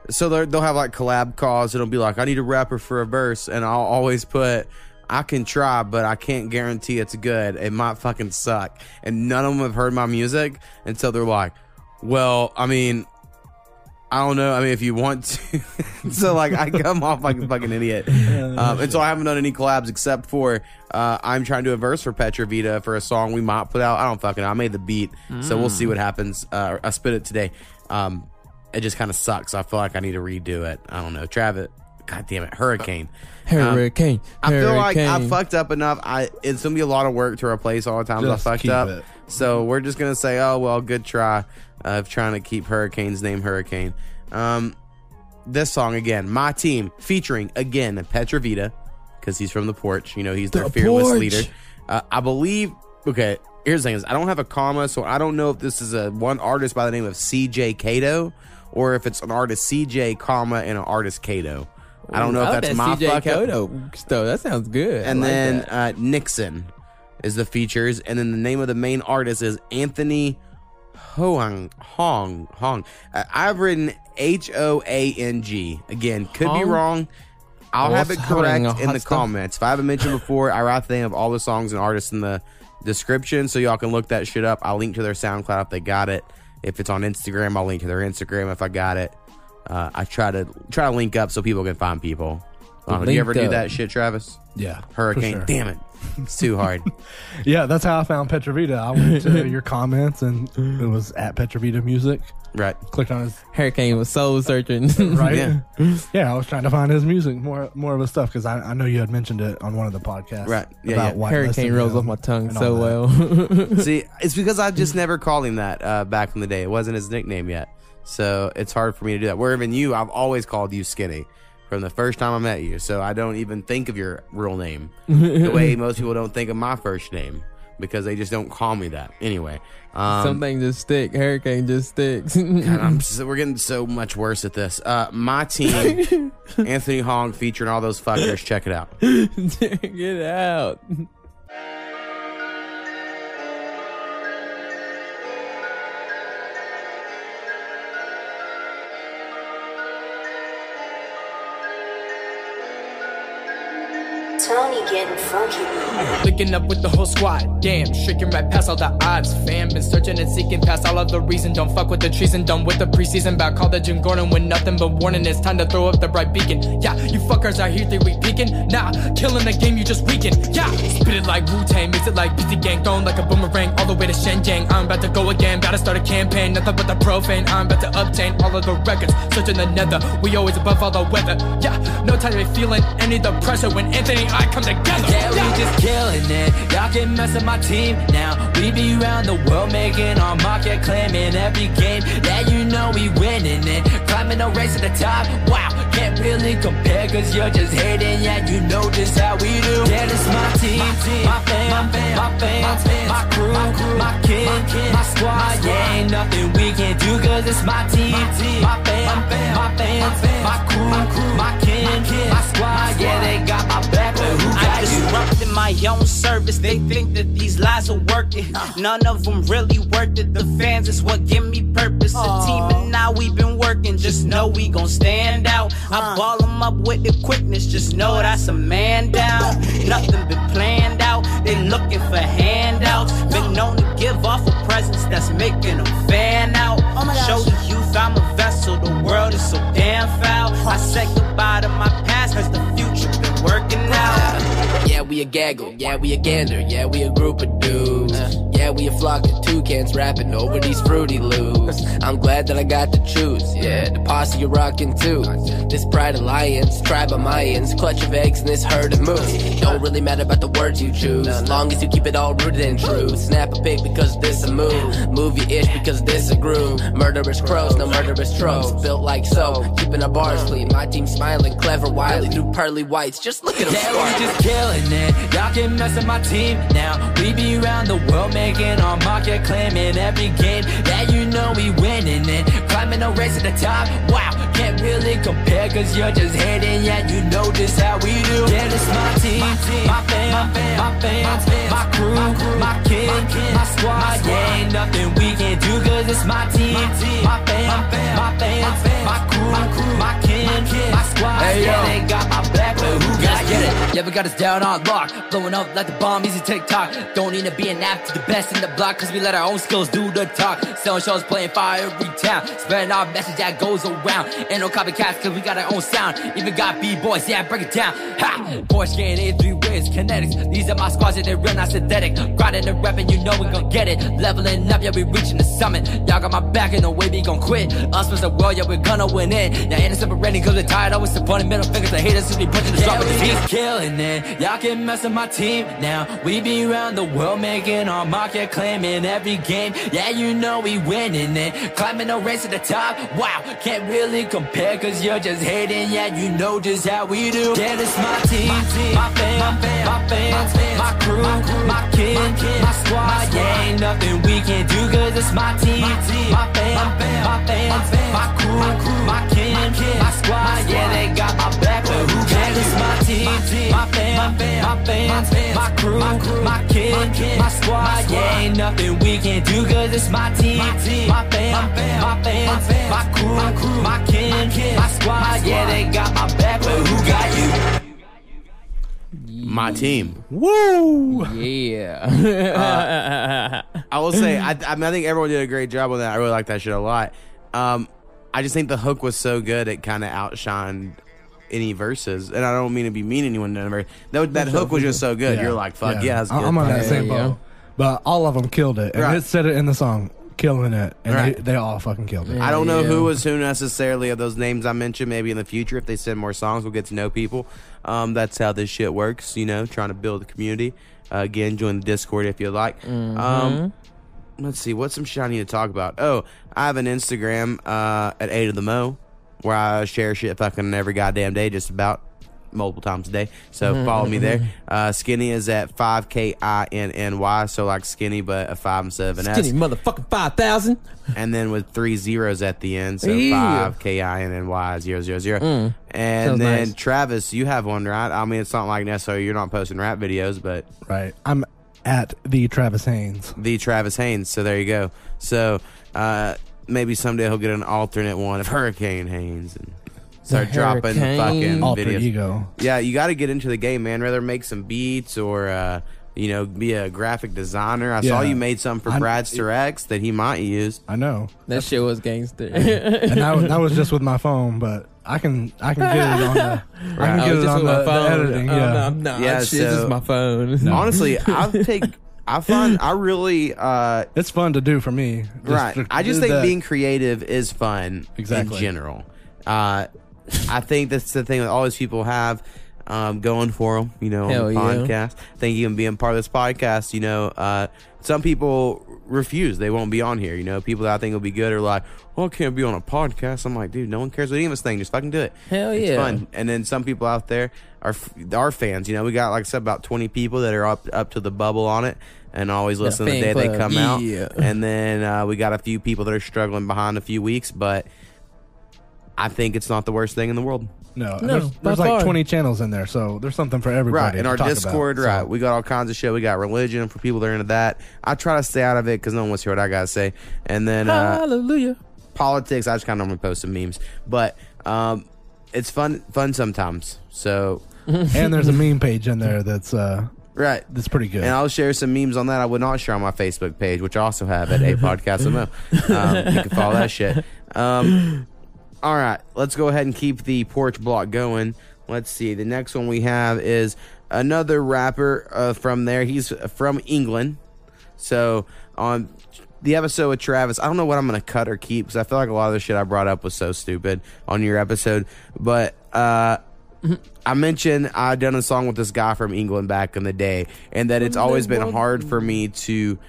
so they'll have like collab calls. It'll be like, I need a rapper for a verse, and I'll always put. I can try, but I can't guarantee it's good. It might fucking suck. And none of them have heard my music until they're like, well, I mean, I don't know. I mean, if you want to. *laughs* so, like, I come off like a fucking idiot. *laughs* Um, and so I haven't done any collabs except for uh, I'm trying to do a verse for Petravita for a song we might put out. I don't fucking know. I made the beat. So we'll see Mm. what happens. Uh, I spit it today. Um, it just kind of sucks. I feel like I need to redo it. I don't know. Travis. God damn it. Hurricane. Um, Hurricane, I feel like I hurricane. fucked up enough. I it's gonna be a lot of work to replace all the times Just I fucked up. it. So we're just gonna say, oh well, good try of trying to keep Hurricane's name Hurricane. Um, this song again, my team featuring again Petravita because he's from the porch. You know, he's their The fearless Porch. leader. Uh, I believe. Okay, here's the thing: is I don't have a comma, so I don't know if this is a one artist by the name of C.J. Kato or if it's an artist C.J. comma and an artist Kato. I don't know I if that's that my CJ fuck up. Kodo. That sounds good. And like then uh, Nixson is the features, and then the name of the main artist is Anthony Hoang Hong Hong. Uh, I've written H O A N G. Again, could be wrong. I'll Oh, have it correct in the stuff? comments. If I haven't mentioned before, I write the name of all the songs and artists in the description, so y'all can look that shit up. I'll link to their SoundCloud if they got it. If it's on Instagram, I'll link to their Instagram if I got it. Uh, I try to try to link up so people can find people. Uh, do you ever do up. that shit, Travis? Yeah, Hurricane. sure. Damn it, it's too hard. *laughs* Yeah, that's how I found Petravita. I went to *laughs* your comments and it was at Petravita Music. Right. Clicked on his Hurricane was soul searching. *laughs* right. Yeah. Yeah. I was trying to find his music more more of his stuff because I, I know you had mentioned it on one of the podcasts. Right. Yeah, about yeah. whitelisting Hurricane rolls him off my tongue and so all that. well. See, it's because I just never called him that uh, back in the day. It wasn't his nickname yet, so it's hard for me to do that. Where even you, I've always called you Skinny from the first time I met you. So I don't even think of your real name *laughs* the way most people don't think of my first name because they just don't call me that. Anyway, um, Something just stick. Hurricane just sticks. God, *laughs* so, we're getting so much worse at this. Uh, my team, *laughs* Anthony Hong featuring all those fuckers. Check it out. Get out. Tony getting funky. Linking up with the whole squad. Damn, shaking right past all the odds. Fam, been searching and seeking past all of the reason. Don't fuck with the treason. Done with the preseason. Back college and Gordon with nothing but warning. It's time to throw up the bright beacon. Yeah, you fuckers out here think we peeking. Nah, killing the game, you just weaken. Yeah, spit it like Wu Tang, mix it like BT Gang, thrown like a boomerang all the way to Shenzhen. I'm about to go again, to start a campaign. Nothing but the profane. I'm about to obtain all of the records. Searching the nether. We always above all the weather. Yeah, no time to be feeling any of the pressure when Anthony I come together. Yeah, we just killing it. Y'all can mess with my team now. We be around the world making our market, claiming every game. Yeah, you know we winning it. Climbing the race to the top. Wow, can't really compare cause you're just hating. Yeah, you know just how we do. Yeah, this my team, my fam, my fans, my crew, my kin, my squad. Yeah, ain't nothing we can do cause it's my team, my fam, my fans, my crew, my kin, my squad. Yeah, they got my back, but who got I you? disrupted my own service. They think that these lies are working. None of them really worth it. The fans is what give me purpose. The team and now we've been working. Just know we gon' stand out. I ball them up with the quickness. Just know that's a man down. Nothing been planned out. They looking for handouts. Been known to give off a presence that's making them fan out. Show the youth I'm a vessel. The world is so damn foul. I said goodbye to my past cause the future been working out. Yeah, we a gaggle. Yeah, we a gander. Yeah, we a group of dudes. Yeah, we a flock of toucans rapping over these fruity loops. I'm glad that I got to choose. Yeah, the posse you're rocking too. This Pride Alliance, tribe of Mayans, clutch of eggs in this herd of moose. Don't really matter about the words you choose, as long as you keep it all rooted in truth. Snap a pic because this a move, movie-ish because this a groove. Murderous crows, no murderous tropes, built like so. Keeping our bars clean, my team smiling, clever, wily, through pearly whites. Just look at them Yeah, we just just killing it. Y'all can mess with my team now. We be around the world making our market claiming every game That you know we winning it. Climbing a race at the top, wow Can't really compare cause you're just hitting, yeah, you know just how we do. Yeah, this my team, my fam, my fans My crew, my king, my squad. Yeah, ain't nothing we can do cause it's my team. My fam, my fans, my crew, my kin, my squad. Yeah, they got my back but who us down on lock. Blowing up like the bomb, easy TikTok. Don't need to be an app to the best in the block, cause we let our own skills do the talk. Selling shows, playing fire every town. Spreading our message that goes around. Ain't no copycats, cause we got our own sound. Even got B-boys, yeah, break it down. Ha! Boy, scan in three ways, kinetics. These are my squads, and they're real, not synthetic. Grinding and rapping, you know we gon' get it. Leveling up, yeah, we reaching the summit. Y'all got my back, and no way we gon' quit. Us versus the world, yeah, we're gonna win it. Now, ain't separating, cause we're tired, always supporting middle fingers to haters, who be punching the drop with the. Killing it. Y'all can mess with my team now. We be around the world, making our market, claiming every game. Yeah, you know we winning it. Climbing the race to the top. Wow, can't really compare, cause you're just hating. Yeah, you know just how we do. Yeah, this my team, my fam, my fans, my crew, my kin, my squad. Yeah, ain't nothing we can do, cause it's my team, my fam, my fans, my crew, my kin, my squad. Yeah, they got my back, but who? It's my team, my fam, my fans, my crew, my kin, my squad. Yeah, ain't nothing we can do, cause it's my team, my fam, my fans, my crew, my kin, my squad. Yeah, they got my back, but who got you? My team. Woo! Yeah. Uh, I will say, I, I mean, I think everyone did a great job on that. I really like that shit a lot. Um, I just think the hook was so good it kind of outshined any verses, and I don't mean to be mean to anyone. Never that that hook was just so good. You're like, fuck yeah, that's good. I'm on that Yeah, same yeah. boat. But all of them killed it, and Right. it said it in the song, killing it, and Right. they, they all fucking killed it. I don't know who was who necessarily of those names I mentioned. Maybe in the future, if they send more songs, we'll get to know people. Um, that's how this shit works, you know, trying to build a community. Uh, again, join the Discord if you like. Mm-hmm. Um, let's see, what's some shit I need to talk about? Oh, I have an Instagram uh, at 8 of the Mo where I share shit fucking every goddamn day, just about multiple times a day. So Mhm, follow me there. mhm. Uh, skinny is at 5K-I-N-N-Y, so like skinny, but a 5 instead of an S Skinny motherfucking 5,000. and then with three zeros at the end, so Yeah. five K I N N Y zero zero zero. Mm. And Sounds then nice. Travis, you have one, right? I mean, it's not like necessarily you're not posting rap videos, but Right. I'm at the Travis Haynes. the Travis Haynes. So there you go. So uh, maybe someday he'll get an alternate one of Hurricane Haynes and start The dropping Hurricane. fucking Alter videos. ego. Yeah, you got to get into the game, man. Rather make some beats or. Uh, you know, be a graphic designer. I saw you made some for I- Bradster X that he might use. I know. That shit was gangster. and that, was- that was just with my phone, but I can I can get it on the *laughs* I can get Oh, it on the, my the phone. editing. Oh, yeah, no, no, Yeah, shit, this is my phone. Honestly, I'll *laughs* take. I find *gasps* I really. uh it's fun to do for me. Just right. I just think that. being creative is fun Exactly. in general. Uh, I think that's the thing that all these people have um, going for them, you know, Hell on the yeah. podcast. Thank you and being part of this podcast. You know, uh, some people refuse; they won't be on here. You know, people that I think will be good are like, "Well, I can't be on a podcast." I'm like, dude, no one cares what any of us think. Just fucking do it. Hell it's yeah. fun. And then some people out there are our fans. You know, we got like I said, about 20 people that are up up to the bubble on it. And always Yeah, listen the fan day they club. come out. And then uh, we got a few people that are struggling behind a few weeks, but I think it's not the worst thing in the world. No, No, there's, there's like far. 20 channels in there, so there's something for everybody. Right. In to our talk about, Discord, so- right. We got all kinds of shit. We got religion for people that are into that. I try to stay out of it because no one wants to hear what I got to say. And then uh, Hallelujah. politics, I just kind of normally post some memes. But um, it's fun fun sometimes. So, *laughs* and there's a meme page in there that's uh right. that's pretty good. And I'll share some memes on that. I would not share on my Facebook page, which I also have at a podcast MO. *laughs* Um, you can follow that shit. Um, all right, let's go ahead and keep the porch block going. Let's see. The next one we have is another rapper uh, from there. He's from England. So on the episode with Travis, I don't know what I'm going to cut or keep because I feel like a lot of the shit I brought up was so stupid on your episode. But uh, *laughs* I mentioned I'd done a song with this guy from England back in the day, and that it's always been hard for me to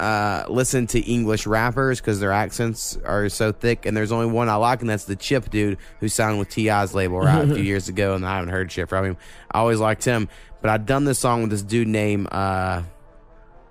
uh, listen to English rappers because their accents are so thick. And there's only one I like, and that's the Chip dude who signed with T.I.'s label right a few *laughs* years ago, and I haven't heard shit from him. I always liked him, but I'd done this song with this dude named uh,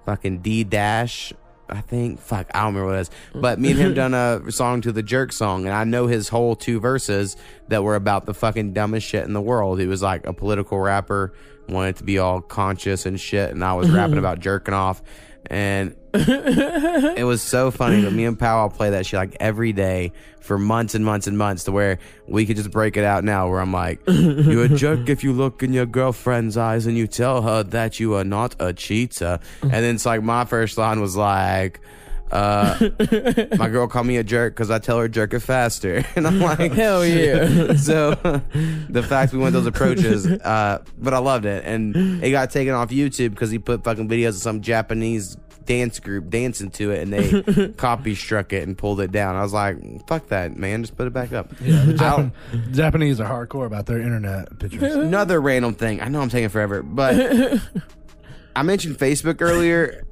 fucking D Dash. I think. Fuck, I don't remember what it is. But me and him done a *laughs* song to the Jerk song, and I know his whole two verses that were about the fucking dumbest shit in the world. He was like a political rapper wanted to be all conscious and shit, and I was rapping *laughs* about jerking off, and it was so funny. But me and Powell play that shit like every day for months and months and months, to where we could just break it out now. Where I'm like, "You're a jerk if you look in your girlfriend's eyes and you tell her that you are not a cheater." And then it's like my first line was like. Uh, my girl called me a jerk because I tell her jerk it faster, *laughs* and I'm like, Hell yeah. so *laughs* the fact we went those approaches, uh, but I loved it, and it got taken off YouTube because he put fucking videos of some Japanese dance group dancing to it, and they *laughs* copy struck it and pulled it down. I was like, fuck that, man, just put it back up. Yeah, the Japan- Japanese are hardcore about their internet pictures. *laughs* Another random thing. I know I'm taking forever, but *laughs* I mentioned Facebook earlier.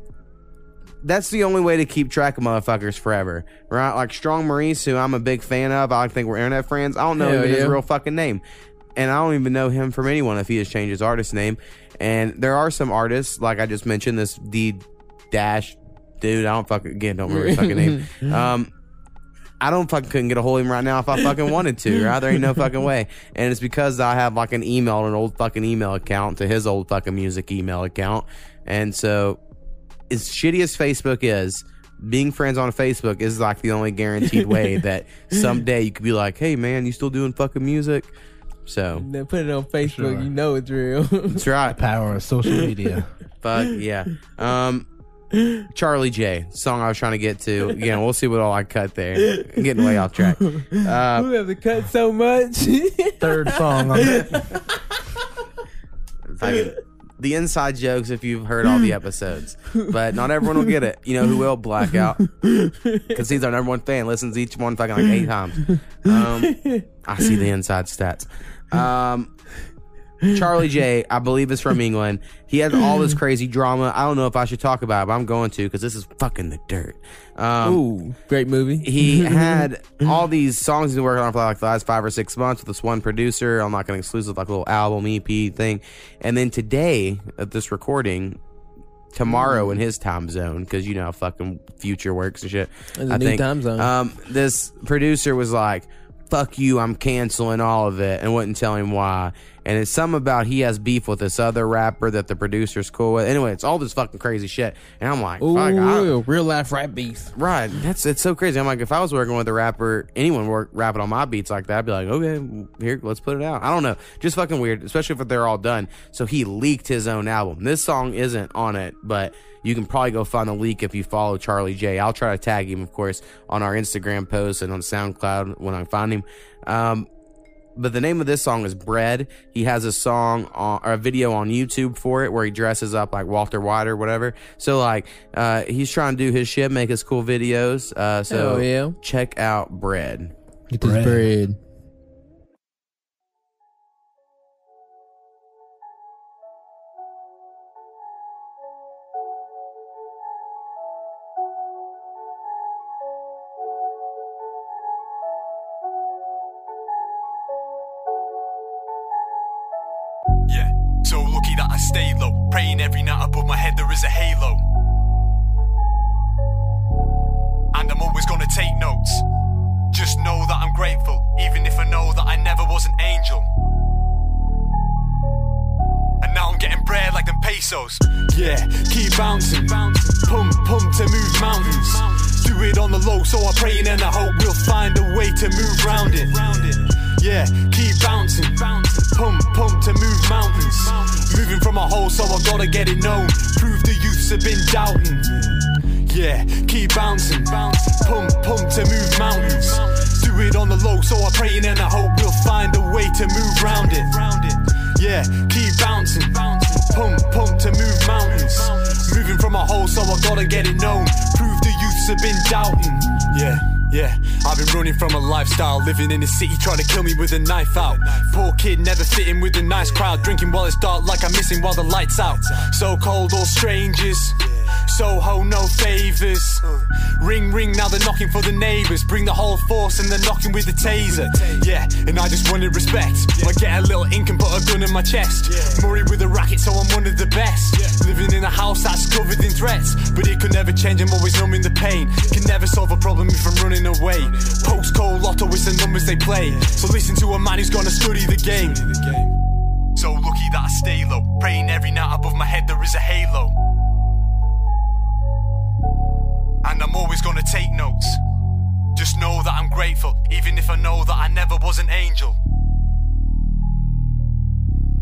That's the only way to keep track of motherfuckers forever, right? Like Strong Maurice, who I'm a big fan of. I think we're internet friends. I don't know Hell even his yeah. real fucking name, and I don't even know him from anyone if he has changed his artist name. And there are some artists, like I just mentioned, this D dash dude. I don't fucking again don't remember his fucking name. *laughs* Um, I don't fucking couldn't get a hold of him right now if I fucking wanted to, right? There ain't no fucking way. And it's because I have like an email, an old fucking email account to his old fucking music email account. And so, as shitty as Facebook is, being friends on Facebook is like the only guaranteed way *laughs* that someday you could be like, hey man, you still doing fucking music? So, Then put it on Facebook. You know it's real. that's right. Power of social media. Fuck yeah. Um, Charlie J, song I was trying to get to. Again, we'll see what all I cut there. I'm getting way off track. Uh, Who have to cut so much? *laughs* Third song on that. fucking- the inside jokes if you've heard all the episodes, but not everyone will get it. You know who will blackout because he's our number one fan. Listens each one fucking like eight times. Um, I see the inside stats. Um, Charlie J, I believe is from England. He has all this crazy drama. I don't know if I should talk about it, but I'm going to because this is fucking the dirt. Um, Ooh, great movie. he *laughs* had all these songs he's been working on for like the last five or six months with this one producer I'm on like an exclusive like little album EP thing. And then today at this recording, tomorrow in his time zone, because you know how fucking future works and shit. A new time zone. Um, this producer was like, "Fuck you, I'm canceling all of it," and wouldn't tell him why. And it's some about he has beef with this other rapper that the producer's cool with. Anyway, it's all this fucking crazy shit. And I'm like, Ooh, real, real life rap beef. Right. That's it's so crazy. I'm like, if I was working with a rapper, anyone work rapping on my beats like that, I'd be like, okay, here, let's put it out. I don't know, just fucking weird, especially if they're all done. So he leaked his own album. This song isn't on it, but you can probably go find the leak if you follow Charlie J. I'll try to tag him, of course, on our Instagram post and on SoundCloud when I find him. Um, but the name of this song is Bread. He has a song on, or a video on YouTube for it where he dresses up like Walter White or whatever. So like, uh, he's trying to do his shit, make his cool videos. Uh, so Hell yeah. check out Bread. Get this bread. Yeah, was an angel. And now I'm getting bread like them pesos. Yeah, keep bouncing. Pump, pump to move mountains. Do it on the low, so I pray and I hope we'll find a way to move round it. Yeah, keep bouncing. Pump, pump to move mountains. Moving from a hole, so I gotta get it known. Prove the youths have been doubting. Yeah, keep bouncing. Pump, pump to move mountains. It on the low, so I pray and I hope we'll find a way to move round it. Yeah, keep bouncing. Pump, pump to move mountains. Moving from a hole, so I gotta get it known. Prove the youths have been doubting. Yeah. Yeah, I've been running from a lifestyle, living in the city, trying to kill me with a knife out. Poor kid, never fitting with a nice crowd, drinking while it's dark, like I'm missing while the lights out. So cold, all strangers. Soho, no favors. Ring, ring, now they're knocking for the neighbors. Bring the whole force and they're knocking with the taser. Yeah, and I just wanted respect. I get a little ink and put a gun in my chest. Murray with a racket, so I'm one of the best. Living in a house that's covered in threats. But it could never change, I'm always numbing the pain. Can never solve a problem if I'm running away. Postcode lotto, it's the numbers they play. So listen to a man who's gonna study the game. So lucky that I stay low. Praying every night above my head there is a halo. And I'm always gonna take notes. Just know that I'm grateful, even if I know that I never was an angel.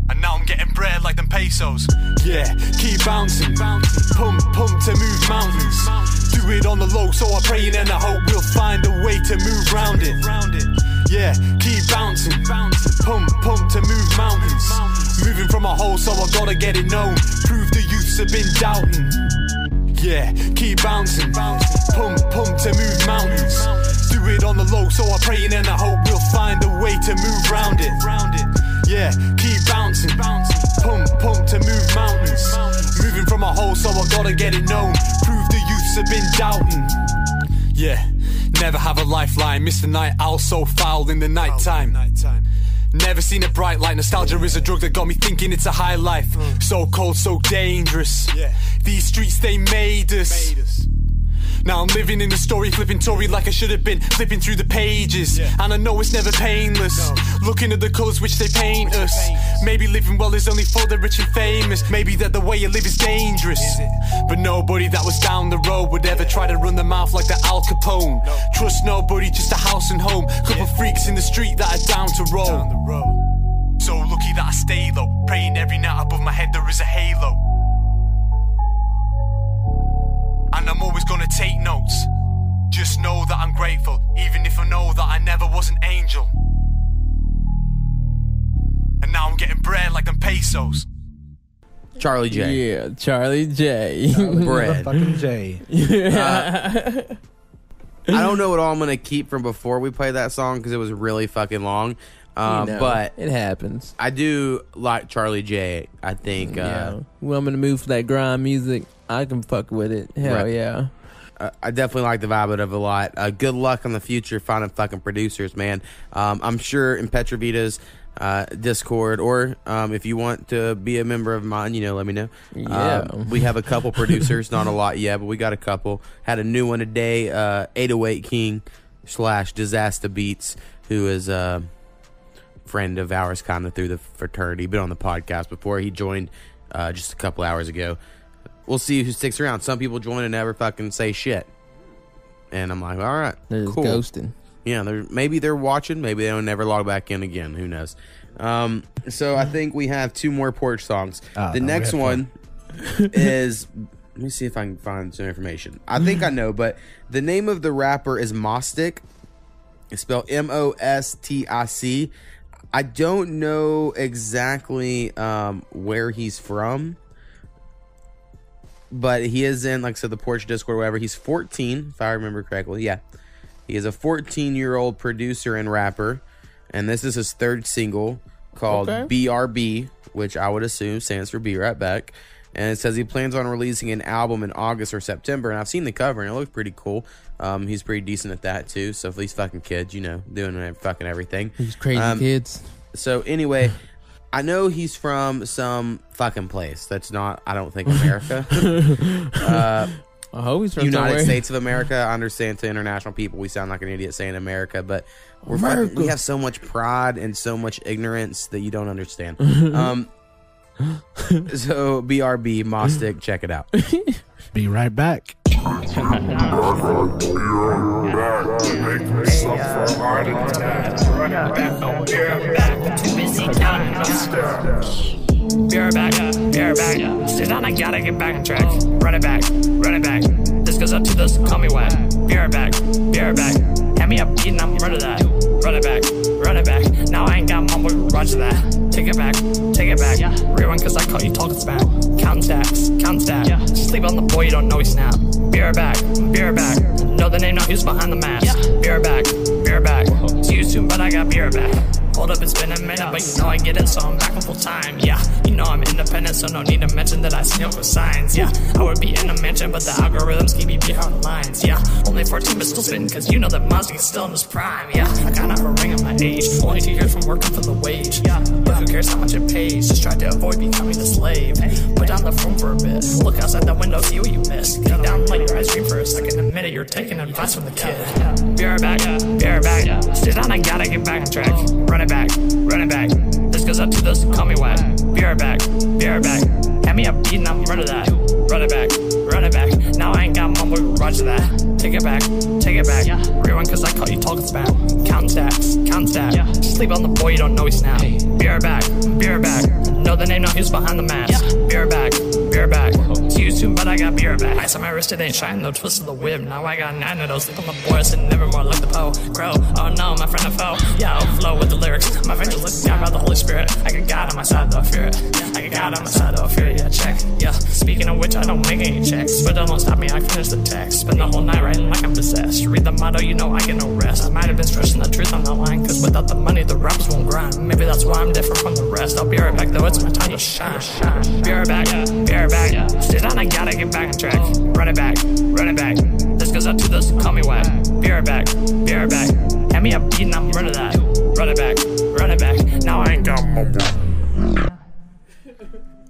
And now I'm getting bread like them pesos. Yeah, keep bouncing. Pump, pump to move mountains. Do it on the low, so I pray and I hope we'll find a way to move round it. Yeah, keep bouncing. Pump, pump to move mountains. Moving from a hole, so I gotta get it known. Prove the youths have been doubting. Yeah, keep bouncing. Pump, pump to move mountains. Do it on the low, so I pray and I hope we'll find a way to move round it. Yeah, keep bouncing. Pump, pump to move mountains. Moving from a hole, so I gotta get it known. Prove the youths have been doubting. Yeah, never have a lifeline. Miss the night owl so foul in the night time. Never seen a bright light. Nostalgia is a drug that got me thinking it's a high life. Mm. So cold, so dangerous. These streets, they made us. Now I'm living in the story, flipping Tory like I should have been, flipping through the pages. And I know it's never painless. Looking at the colours which they paint us. Maybe living well is only for the rich and famous. Maybe that the way you live is dangerous. But nobody that was down the road would ever try to run the mouth like the Al Capone. Trust nobody, just a house and home. Couple freaks in the street that are down to roll. So lucky that I stay low. Praying every night above my head there is a halo. And I'm always gonna take notes. Just know that I'm grateful, even if I know that I never was an angel. And now I'm getting bread like them pesos. Charlie J. Yeah, Charlie J. *laughs* Bread. Fucking J. Yeah. I don't know what all I'm gonna keep from before we play that song because it was really fucking long. Um, You know, but it happens. I do like Charlie J. I think. yeah. Uh, Well, I'm gonna move for that grind music. I can fuck with it. Hell Right. yeah. uh, I definitely like the vibe of it a lot. Uh, good luck on the future finding fucking producers, man. Um, I'm sure in Petravita's uh, Discord, or um, if you want to be a member of mine, you know, let me know. Yeah. Um, we have a couple *laughs* producers, not a lot yet, but we got a couple. Had a new one today, uh, 808 King slash Disaster Beats, who is a friend of ours kind of through the fraternity, been on the podcast before. He joined uh, just a couple hours ago. We'll see who sticks around. Some people join and never fucking say shit. And I'm like, all right, They're cool. ghosting. Yeah, they're maybe they're watching, maybe they'll never log back in again. Who knows? Um, so I think we have two more porch songs. Ah, the no, next one *laughs* is let me see if I can find some information. I think I know, but the name of the rapper is Mostic. It's spelled M O S T I C. I don't know exactly um, where he's from, but he is in, like I said, the Porch Discord, or whatever. He's 14, if I remember correctly. Yeah. He is a 14 year old producer and rapper, and this is his third single called Okay. BRB, which I would assume stands for Be Right Back. And it says he plans on releasing an album in August or September. And I've seen the cover, and it looks pretty cool. Um, he's pretty decent at that too. So for these fucking kids, you know, doing fucking everything. These crazy Um, kids. So anyway, *laughs* I know he's from some fucking place that's not, I don't think, America. *laughs* uh, I hope he's from United somewhere. States of America. I understand to international people, we sound like an idiot saying America, but we're fucking- America. we have so much pride and so much ignorance that you don't understand. *laughs* um, so BRB Mostic, check it out. Be right back. Be right back, be right back. Sit down, I gotta get back on track. Run it back, run it back. This goes up to this, call me whack. Be right back, be right back. Hand me a beat and I'm running that. Run it back, run it back. Now I ain't got mumble, roger that. Take it back, take it back. Yeah. Rewind cause I caught you talking smack. Count stacks, count stacks. Sleep on the boy, you don't know he snap. Beer back, beer back. Know the name, not who's behind the mask. Be right back, beer right back. See you soon, but I got beer back. Hold up, it's been a minute, but you know I get it, so I'm back in full time. Yeah, you know I'm independent, so no need to mention that I sneak with signs. Yeah, I would be in a mansion, but the algorithms keep me behind the lines. Yeah, only 14, but still spitting, cause you know that Mozzie is still in his prime. Yeah, I got a ring at my age, only two years from working for the wage. Yeah, but who cares how much it pays? Just try to avoid becoming a slave. Put down the phone for a bit, look outside the window, see what you missed. Get down, light your ice cream for a second, admit it, you're taking advice from the kid. Be right back, be right back. Sit down, I gotta get back on track. Run it back, run it back. This goes up to this, call me whack. Be right back, be right back. Hand me a beat and I'm run of that. Run it back, run it back. Now I ain't got mumble, roger that. Take it back, take it back. Yeah. Rewind cause I caught you talking spat. Count stats, count stats. Sleep on the boy, you don't know he's now. Be right back, be right back. Know the name, know who's behind the mask. Be right back, be right back. You soon, but I got beer back. Ice on my wrist, it ain't shine, no twist of the whip. Now I got nine of those. Sleep on the boy, sitting never more like the Poe. Grow, oh no, my friend, I fell. Yeah, I'll flow with the lyrics. My fingers look down by the Holy Spirit. I got God on my side, though, I fear it. I got God on my side, though, I fear it. Yeah, check. Yeah, speaking of which, I don't make any checks. But don't stop me, I finish the text. Spend the whole night writing like I'm possessed. Read the motto, you know I get no rest. I might have been stressing the truth on the line, cause without the money, the rappers won't grind. Maybe that's why I'm different from the rest. I'll be right back, though, it's my time to shine. Be right back, be right back. Stay down, I gotta get back on track. Run it back, run it back. This goes up to this, call me whack. Be right back, be right back. Hand me a beat and I'm running that. Run it back, run it back. Now I ain't got mumble. *laughs*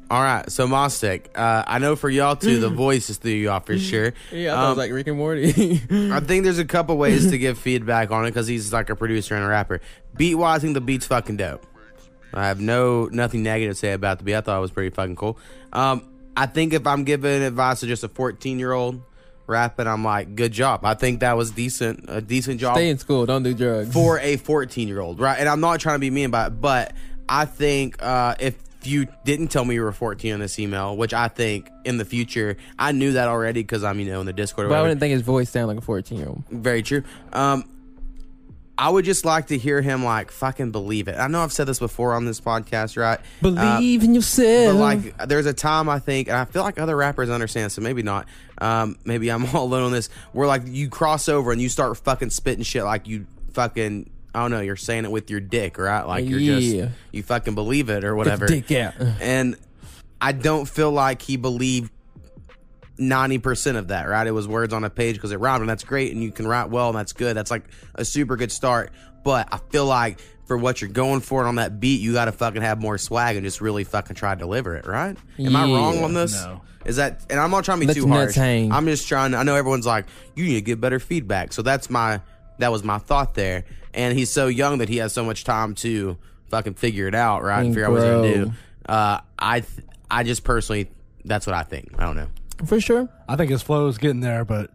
All right, so Mostic, uh, I know for y'all too, the *laughs* voices threw you off for sure. Yeah, I thought it was Um, like Rick and Morty. *laughs* I think there's a couple ways to give feedback on it because he's like a producer and a rapper. Beat wise, I think the beat's fucking dope. I have no nothing negative to say about the beat. I thought it was pretty fucking cool. Um, I think if I'm giving advice to just a 14 year old rapping, I'm like, good job. I think that was decent, a decent job Stay in school, don't do drugs. for a 14 year old, right? And I'm not trying to be mean about it, but I think uh, if you didn't tell me you were 14 on this email, which I think in the future, I knew that already because I'm, you know, in the Discord. But I wouldn't think his voice sounded like a 14 year old. Very true. Um, I would just like to hear him like fucking believe it. I know I've said this before on this podcast, right? Believe in yourself. But like, there's a time I think, and I feel like other rappers understand, so maybe not. Um, maybe I'm *laughs* all alone on this. Where like you cross over and you start fucking spitting shit like you fucking. I don't know. You're saying it with your dick, right? Like you're Yeah. just you fucking believe it or whatever. dick out. And I don't feel like he believed ninety percent of that. Right? It was words on a page because it rhymed, and that's great. And you can write well, and that's good. That's like a super good start. But I feel like for what you're going for and on that beat, you got to fucking have more swag and just really fucking try to deliver it. Right? Am I wrong on this? No. Is that? And I'm not trying to be Let too your harsh. hang. I'm just trying. To, I know everyone's like, you need to get better feedback. So that's my. That was my thought there. And he's so young that he has so much time to fucking figure it out, right? And And figure out what he's gonna do. Uh, I, th- I just personally, that's what I think. I don't know. For sure. I think his flow is getting there, but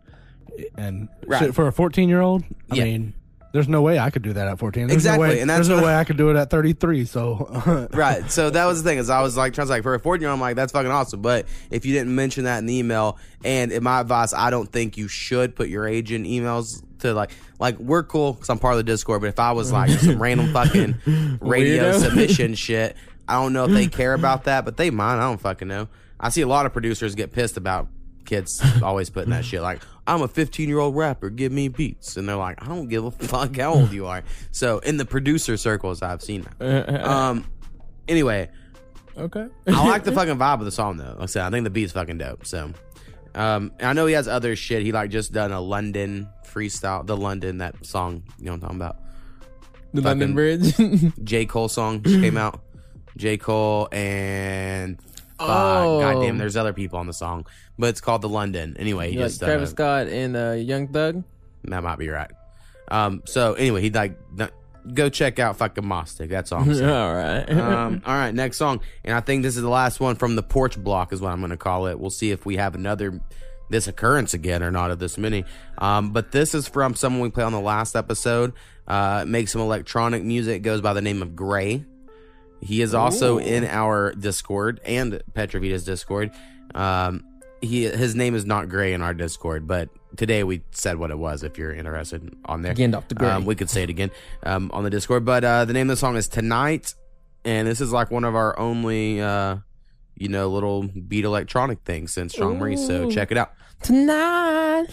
and Right. shit, for a 14 year old, I Yeah. mean, there's no way I could do that at 14. There's Exactly, no way, and that's there's no what- way I could do it at 33. So *laughs* right. So that was the thing is I was like trying to like for a 14 year old, I'm like that's fucking awesome. But if you didn't mention that in the email, and in my advice, I don't think you should put your age in emails to like like we're cool because I'm part of the Discord. But if I was like some *laughs* random fucking radio Weirdo. submission shit, I don't know if they care about that, but they might. I don't fucking know. I see a lot of producers get pissed about kids *laughs* always putting that shit like I'm a 15 year old rapper, give me beats, and they're like I don't give a fuck how old you are. So in the producer circles, I've seen that. *laughs* Um. Anyway, Okay. I *laughs* like the fucking vibe of the song though. Like I said, I think the beat's fucking dope. So, um, I know he has other shit. He like just done a London freestyle, the London that song. You know what I'm talking about? The London Bridge. J Cole song just came out. J Cole and Oh. goddamn, there's other people on the song, but it's called the London. Anyway, he like just Travis uh, Scott and uh, Young Thug. that might be right. Um, so anyway, he like go check out fucking Mostic. That's all. *laughs* All right. um, all right, next song, and I think this is the last one from the porch block, is what I'm going to call it. We'll see if we have another this occurrence again or not of this many. Um, but this is from someone we played on the last episode. Uh, makes some electronic music. Goes by the name of Grey. He is also Ooh. in our Discord and Petravita's Discord. Um, he his name is not Grey in our Discord, but today we said what it was. If you're interested on there, Again, Dr. Gray. Um, we could say it again um, on the Discord. But uh, the name of the song is Tonight, and this is like one of our only, uh, you know, little beat electronic things since Strong Maurice. So check it out. Tonight.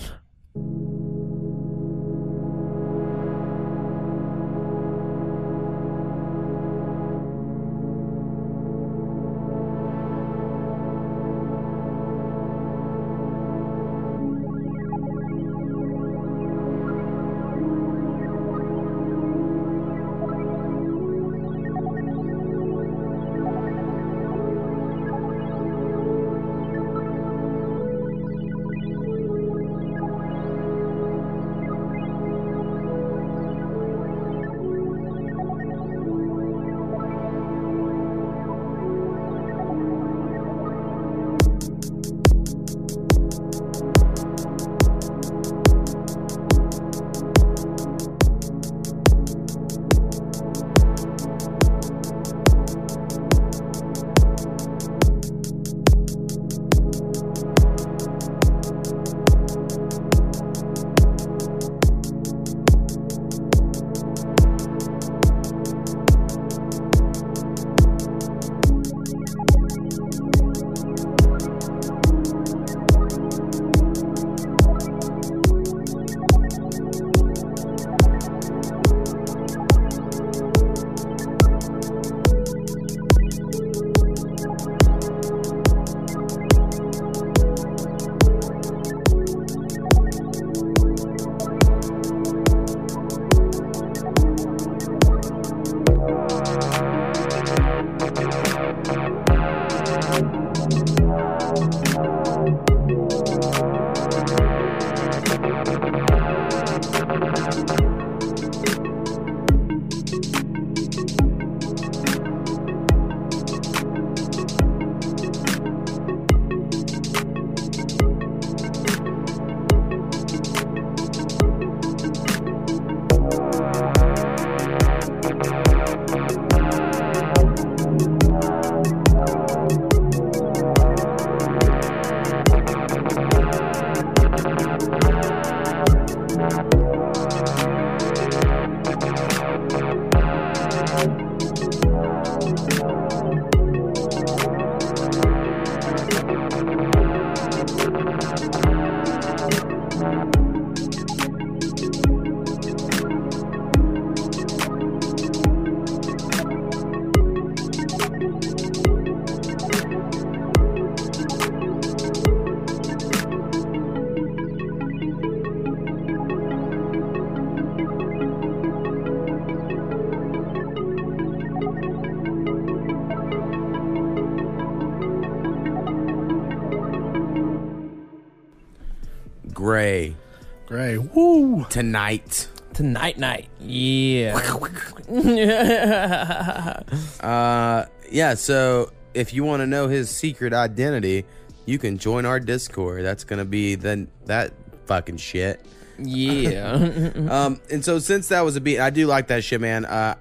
Tonight. Tonight night. Yeah. *laughs* Uh, yeah. So if you want to know his secret identity, you can join our Discord. That's gonna be then that fucking shit. Yeah. *laughs* um, and so since that was a beat, I do like that shit, man. Uh,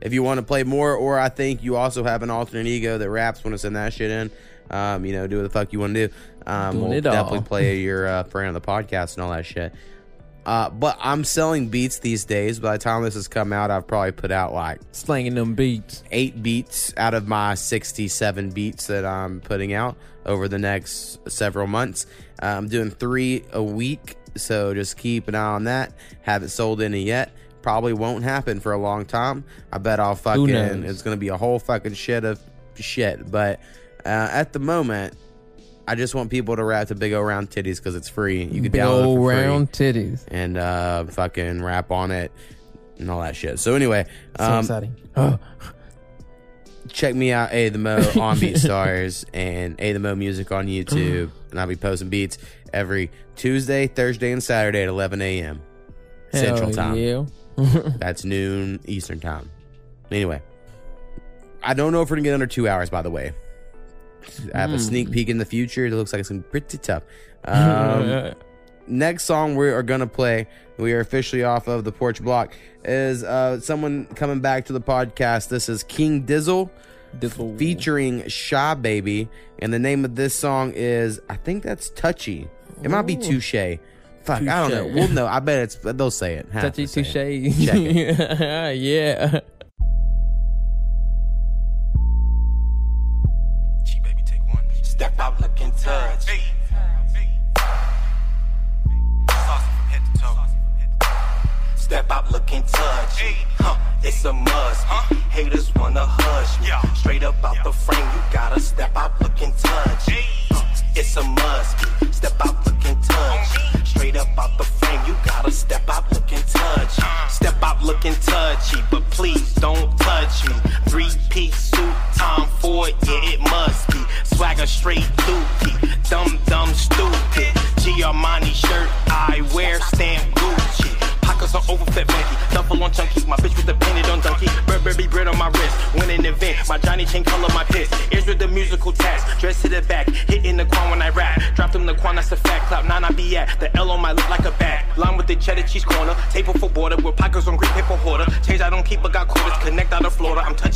if you want to play more, or I think you also have an alternate ego that raps, want to send that shit in. Um, you know, do what the fuck you want to do. Um, Doing we'll it all. definitely play your uh, friend on the podcast and all that shit. Uh, but I'm selling beats these days. By the time this has come out, I've probably put out like slanging them beats, eight beats out of my 67 beats that I'm putting out over the next several months. Uh, I'm doing three a week, so just keep an eye on that. Haven't sold any yet. Probably won't happen for a long time. I bet I'll fucking. It's gonna be a whole fucking shit of shit. But uh, at the moment, I just want people to rap to Big O Round Titties because it's free. You can Big download it ol' for free round titties. and uh, fucking rap on it and all that shit. So anyway, So um, exciting. *gasps* Check me out, A the Mo *laughs* on BeatStars and A the Mo Music on YouTube, and I'll be posting beats every Tuesday, Thursday, and Saturday at 11 a.m. Central Hell Time. yeah. *laughs* *laughs* That's noon Eastern Time. Anyway, I don't know if we're gonna get under two hours. By the way, I have a Hmm. sneak peek in the future. It looks like it's gonna be pretty tough. *laughs* Um, next song we are gonna play, we are officially off of the porch block, is uh, someone coming back to the podcast. This is King Dizzle, Dizzle. featuring Chi Baby, and the name of this song is I think that's Touchy. It might be. Touche. Fuck, I don't know. We'll know. I bet it's they'll say it. Touchy touche. say it. Check it. *laughs* yeah. Step out looking touch. Step out looking touch. Huh, it's a must. Haters wanna hush me. Straight up out the frame, you gotta step out looking touch. Huh, it's a must. Step out looking touch. Straight up out the frame, you gotta step out looking touch. Step out looking touchy, but please don't touch me. Three piece suit, time for it, yeah, it must be. Swagger straight dookie, dumb, dumb, stupid. G shirt I wear, stamp Johnny chain color my piss. Ears with the musical task, dress to the back, hitting the quan when I rap. Drop them the quan, that's a fact. Clap nine, I be at. The L on my lip like a bat. Line with the cheddar cheese corner. Table for border with pockets on green paper hoarder. Change I don't keep, but got quarters. Connect out of Florida. I'm touchy,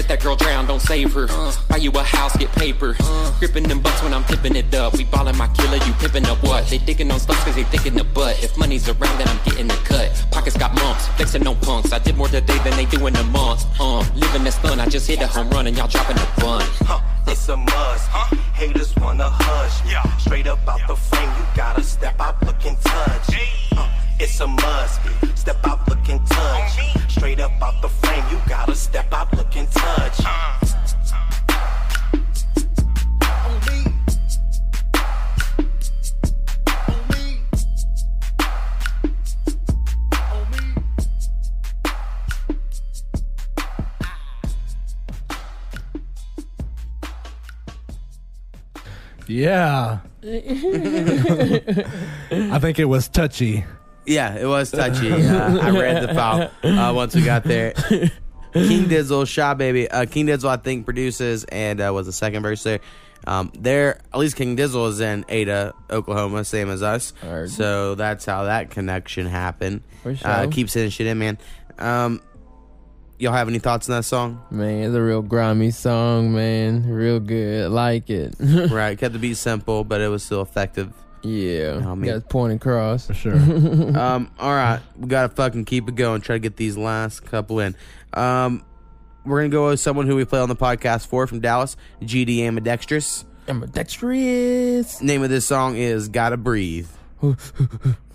Let that girl drown, don't save her. Buy you a house, get paper. Gripping them butts when I'm tipping it up. We ballin' my killer, you pippin' up what? They digging on stuff cause they thinking the butt. If money's around, then I'm getting the cut. Pockets got mumps, flexing on punks. I did more today than they do in a month. Um, living that stun, I just hit a home run and y'all dropping the bun. Huh, it's a must. Haters wanna hush me. Straight up out the frame, it was touchy. Yeah, it was touchy. *laughs* Uh, I read the file uh, once we got there. King Dizzle, Chi Baby. Uh, King Dizzle, I think, produces and uh, was the second verse there. Um, there, at least King Dizzle is in Ada, Oklahoma, same as us. So that's how that connection happened. For Uh, keep sending shit in, man. Um, y'all have any thoughts on that song? Man, it's a real grimy song, man. Real good. I like it. *laughs* right, kept the beat simple, but it was still effective. Yeah, I mean- got point across for sure. *laughs* um, all right, we gotta fucking keep it going. Try to get these last couple in. Um, we're gonna go with someone who we play on the podcast for from Dallas, GD Ambidextrous. Ambidextrous. Name of this song is "Gotta Breathe." *laughs*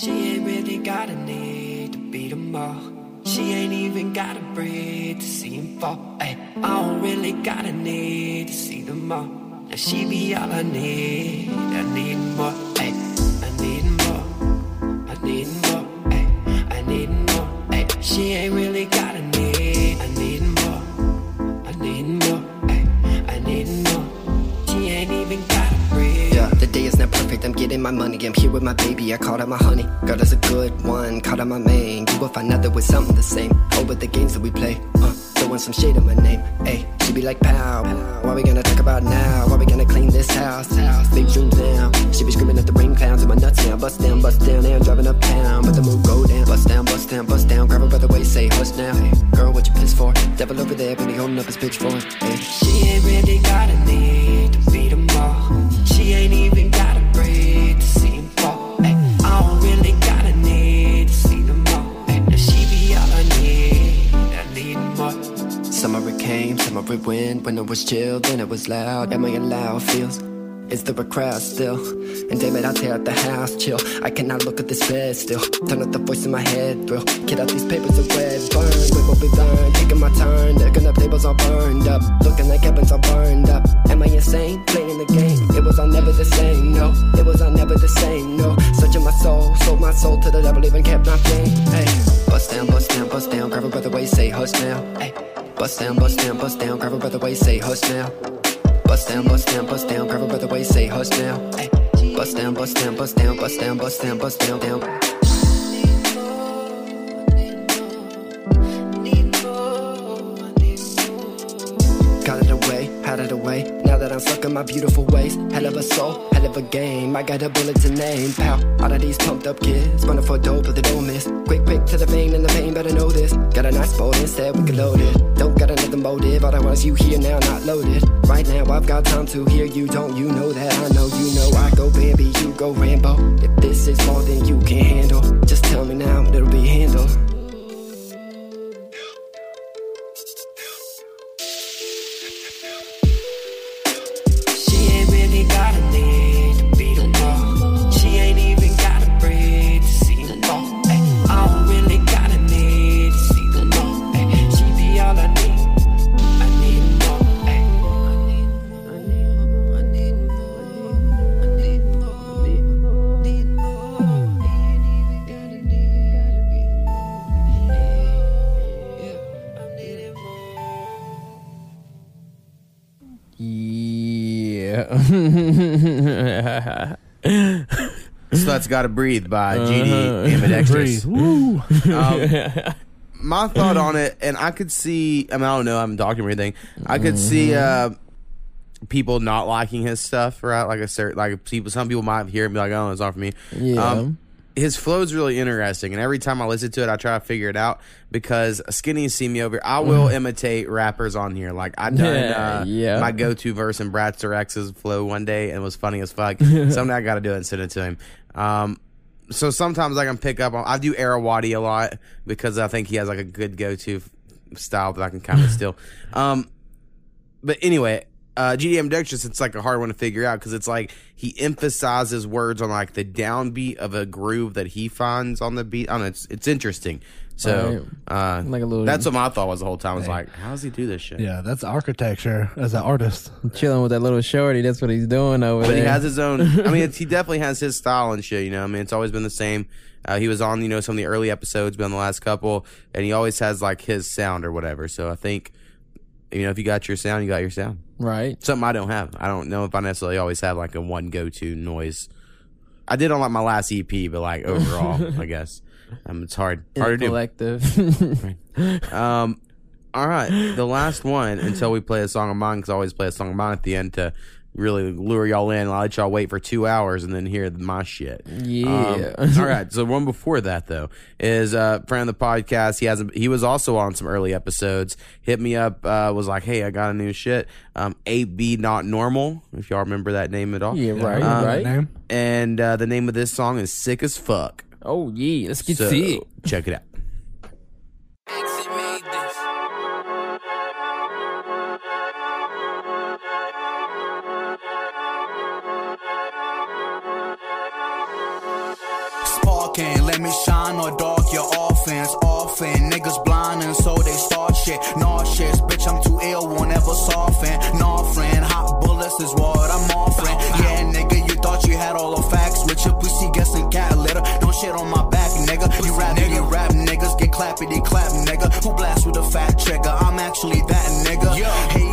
She ain't really got a need to beat 'em all. She ain't even gotta breathe to see him fall. Ay, I don't really got a need to see them all. Now she be all I need. I need more. Ay, I need more. I need more. Ay, I need more. Ay, she ain't really got a need perfect. I'm getting my money. I'm here with my baby. I called her my honey. Girl, that's a good one. Called her my main. You will find out we're something the same. Over the games that we play. Uh, throwing some shade on my name. Hey, she be like, pow. What we gonna talk about now? What we gonna clean this house? house Big dreams now. She be screaming at the ring clowns in my nuts now. Bust down, bust down, now I'm driving uptown. But the mood go down. Bust down, bust down, bust down. Grab her by the waist, say, hush now. Girl, what you pissed for? Devil over there, but he holding up his pitchfork. She ain't really it was chill, then it was loud. Am I in loud feels? Is there a crowd still? And damn it, I tear out the house, chill. I cannot look at this bed still. Turn up the voice in my head, thrill. Get out these papers of red, burn. With what we learned, taking my turn. Looking up tables all burned up. Looking like heavens all burned up. Am I insane? Playing the game. It was all never the same, no. It was all never the same, no. Searching my soul, sold my soul to the devil, even kept my flame. Hey, bust down, bust down, bust down. Grab a brother waist, say hush now. Hey, bust down, bust down, bust down. Grab a brother waist, say hush now. Bust down, bust down, bust down. Grab a brother waist, say hush now. Bust down, bust down, bust down, bust down, bust down, bust down, down. Got it away, had it away. Now that I'm stuck in my beautiful ways. Hell of a soul, hell of a game. I got a bullet to name. Pow, out of these pumped up kids. Running for dope, but they don't miss. Quick, quick to the vein and the pain, better know this. Got a nice boat instead, we can load it. Don't got another motive, all I want otherwise you here now, not loaded. Right now, I've got time to hear you. Don't you know that I know you know I go Bambi, you go Rambo. If this is more than you can handle, just tell me now, it'll be handled. "Gotta Breathe" by Uh-huh. GD Ambidextrous. *laughs* Breathe. Woo. Um, *laughs* my thought on it, and I could see. I mean, I don't know. I'm talking or anything. I could see uh, people not liking his stuff, right? Like a certain, like people. Some people might hear it and be like, "Oh, it's not for me." Yeah. His flow's really interesting, and every time I listen to it, I try to figure it out because Skinny see me over. I will imitate rappers on here. Like I done Yeah, uh, yeah. my go to verse in Bradster X's flow one day, and it was funny as fuck. *laughs* Someday I got to do it and send it to him. Um, so sometimes I can pick up on. I do Arawadi a lot because I think he has like a good go to style that I can kind of *laughs* steal. Um, but anyway, uh, GD Ambidextrous, it's like a hard one to figure out because it's like he emphasizes words on like the downbeat of a groove that he finds on the beat. I don't know. It's it's interesting. So uh, Like a little- that's what my thought was the whole time. I was like, how does he do this shit? Yeah, that's architecture as an artist. Chilling with that little shorty. That's what he's doing over But there. he has his own. *laughs* I mean, it's, he definitely has his style and shit. You know, I mean, it's always been the same. Uh, he was on, you know, some of the early episodes, been on the last couple, and he always has like his sound or whatever. So I think, you know, if you got your sound, you got your sound. Right. Something I don't have. I don't know if I necessarily always have like a one go to noise. I did on like my last EP, but like overall, *laughs* I guess um, it's hard. Hard to do. collective. *laughs* *laughs* Um, all All right, the last one until we play a song of mine because I always play a song of mine at the end to really lure y'all in. I'll let y'all wait for two hours and then hear my shit. Yeah. Um, all right. So one before that though is a friend of the podcast. He has a, he was also on some early episodes. Hit me up. Uh, was like, hey, I got a new shit. Um, A.B. not normal. If y'all remember that name at all. Yeah, right, Um, right. Name? And uh, the name of this song is sick as fuck. Oh yeah, let's get So, sick. Check it out. Me or dark your offense. Often niggas blind and so they start shit. Nauseous, bitch, I'm too ill, won't ever soften. Nah, friend, hot bullets is what I'm offering. Yeah, nigga, you thought you had all the facts with your pussy guessing cat litter. Don't shit on my back, nigga. You rap, nigga, rap niggas get clappity clap, nigga. Who blast with a fat trigger? I'm actually that nigga. Hey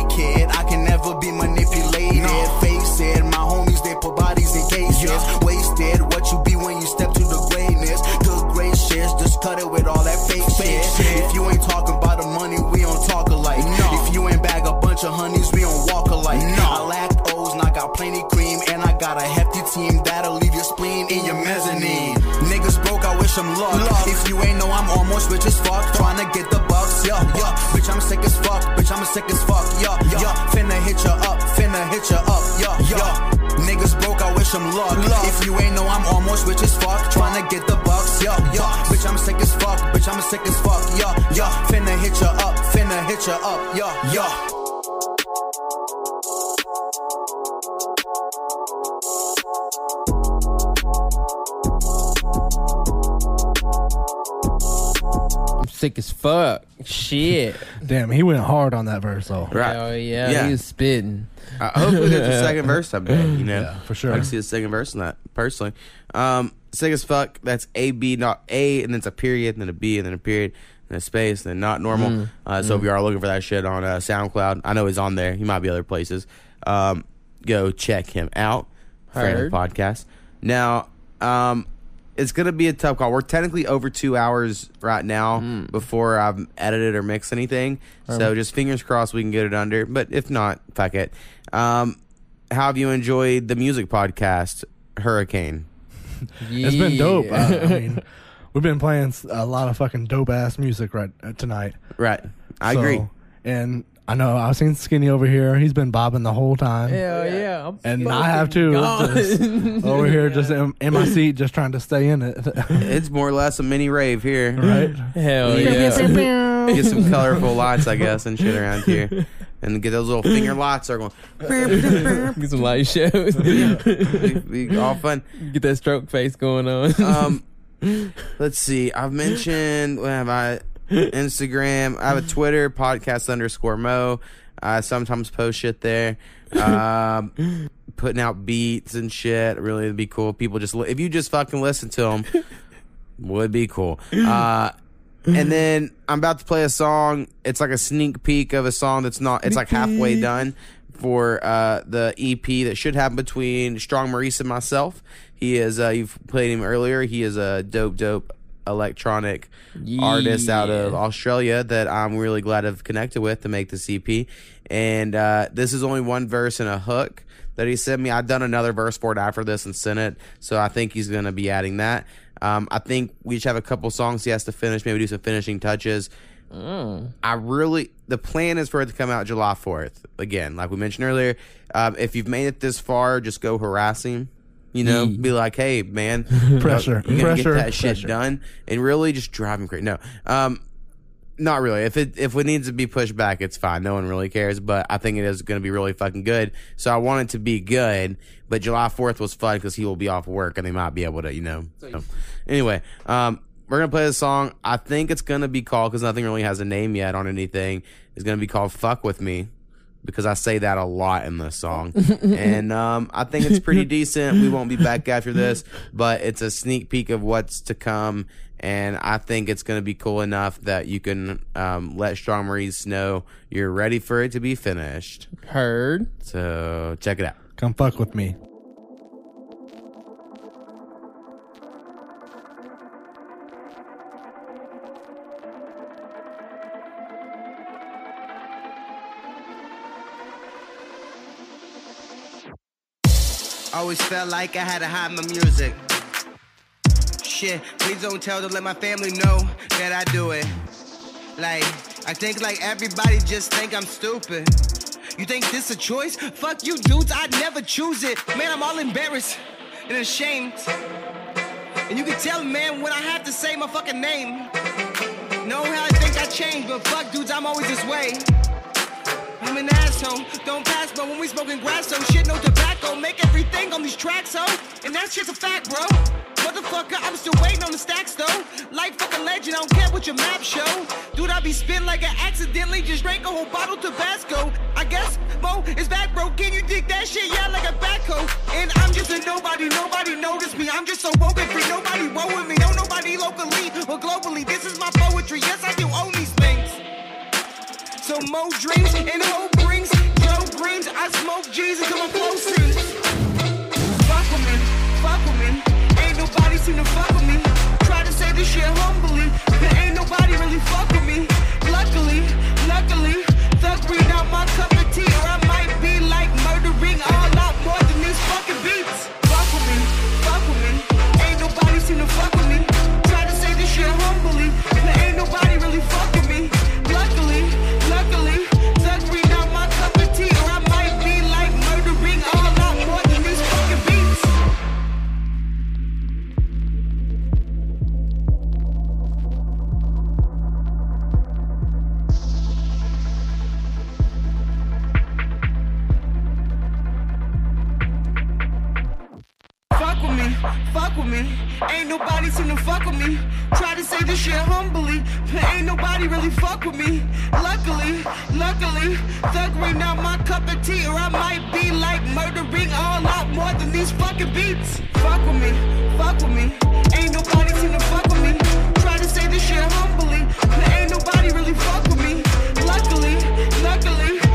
almost rich as fuck, trying to get the bucks. Yeah, yeah. Bitch, I'm sick as fuck. Bitch, I'm sick as fuck. Yeah, yeah. Finna hit ya up. Finna hit ya up. Yeah, yeah. Niggas broke, I wish them luck. If you ain't know, I'm almost rich as fuck, trying to get the bucks. Yeah, yeah. Bitch, I'm sick as fuck. Bitch, I'm sick as fuck. Yeah, yeah. Finna hit ya up. Finna hit ya up. Yeah, yeah. I'm sick as fuck. Shit. *laughs* Damn, he went hard on that verse though. Right. Hell yeah, Yeah. he was spitting. Uh, hopefully there's a *laughs* second verse someday, you know. Yeah, for sure. I can see a second verse in that personally. Um, sick as fuck. That's A B not A, and then it's a period, and then a B, and then a period, and a space, and then not normal. Mm. Uh, so Mm. if you are looking for that shit on uh, SoundCloud, I know he's on there. He might be other places. Um, go check him out. Friend of the Heard. podcast. Now, um, it's gonna be a tough call. We're technically over two hours right now before I've edited or mixed anything. So Um. just fingers crossed we can get it under. But if not, fuck it. Um, how have you enjoyed the music podcast, Hurricane? *laughs* It's been dope. Uh, I mean, *laughs* we've been playing a lot of fucking dope ass music right uh, tonight. Right. I So- agree. And I know I've seen Skinny over here. He's been bobbing the whole time. Hell yeah. I'm And I have too. Just *laughs* over here, just in, in my seat, just trying to stay in it. *laughs* It's more or less a mini rave here. Right. Hell yeah. *laughs* get some colorful lights, I guess, and shit around here. And get those little finger lights are going. Get some light shows. be, be all fun. Get that stroke face going on. Um, let's see. I've mentioned what have I? Instagram. I have a *laughs* Twitter podcast underscore Mo. I sometimes post shit there. Um, *laughs* putting out beats and shit. Really, it'd be cool. People just li- if you just fucking listen to them, *laughs* would be cool. Uh, and then I'm about to play a song. It's like a sneak peek of a song that's not. It's like halfway done for uh, the EP that should happen between Strong Maurice and myself. He is. Uh, you've played him earlier. He is a dope, dope electronic artist out of Australia that I'm really glad I've connected with to make the EP. And uh, this is only one verse and a hook that he sent me. I've done another verse for it after this and sent it, so I think he's gonna be adding that. Um, I think we each have a couple songs he has to finish, maybe do some finishing touches. I really the plan is for it to come out July fourth. Again, like we mentioned earlier, um, if you've made it this far, just go harass him. You know, Yeah. be like, hey man, *laughs* Pressure. you gotta Pressure. get that shit Pressure. done, and really just drive him crazy. No, um, not really. If it if it needs to be pushed back, it's fine. No one really cares. But I think it is going to be really fucking good. So I want it to be good. But July Fourth was fun because he will be off work and they might be able to, you know. So, anyway, um, we're gonna play this song. I think it's gonna be called because nothing really has a name yet on anything. It's gonna be called "Fuck with Me." Because I say that a lot in this song, and um, I think it's pretty *laughs* decent. We won't be back after this, but it's a sneak peek of what's to come, and I think it's going to be cool enough that you can um, let Strong Maurice know you're ready for it to be finished. Heard. So check it out. Come fuck with me. Always felt like I had to hide my music. Shit, please don't tell to let my family know that I do it. Like, I think like everybody just think I'm stupid. You think this a choice? Fuck you, dudes. I'd never choose it. Man, I'm all embarrassed and ashamed. And you can tell, man, when I have to say my fucking name. Know how I think I changed, but fuck, dudes, I'm always this way. I'm an asshole, don't pass, but when we smoking grass, so shit, no tobacco. Make everything on these tracks, ho. And that shit's a fact, bro. Motherfucker, I'm still waiting on the stacks though. Like fucking legend, I don't care what your map show. Dude, I be spit like I accidentally just drank a whole bottle Tabasco. I guess Mo is back, bro. Can you dig that shit? Yeah, like a backhoe. And I'm just a nobody, nobody notice me. I'm just so woke and free, nobody roll with me. No, nobody locally or globally. This is my poetry. Yes, I do own these things. So Mo dreams and hope brings Joe greens. I smoke Jesus flow sings. Fuck with me, fuck with me. Ain't nobody seem to fuck with me. Try to say this shit humbly, but ain't nobody really fuck with me. Luckily, luckily, thug read out my cup of tea, or I might be like murdering a lot more than these fucking beats. Fuck with me, fuck with me. Ain't nobody seem to fuck with me. Try to say this shit humbly, but ain't nobody really fuck with me. fuck with me. Ain't nobody seem to fuck with me. Try to say this shit humbly, but ain't nobody really fuck with me. Luckily, luckily, thuggery not my cup of tea, or I might be like murdering a lot more than these fucking beats. Fuck with me, fuck with me. Ain't nobody seem to fuck with me. Try to say this shit humbly, but ain't nobody really fuck with me. Luckily, luckily.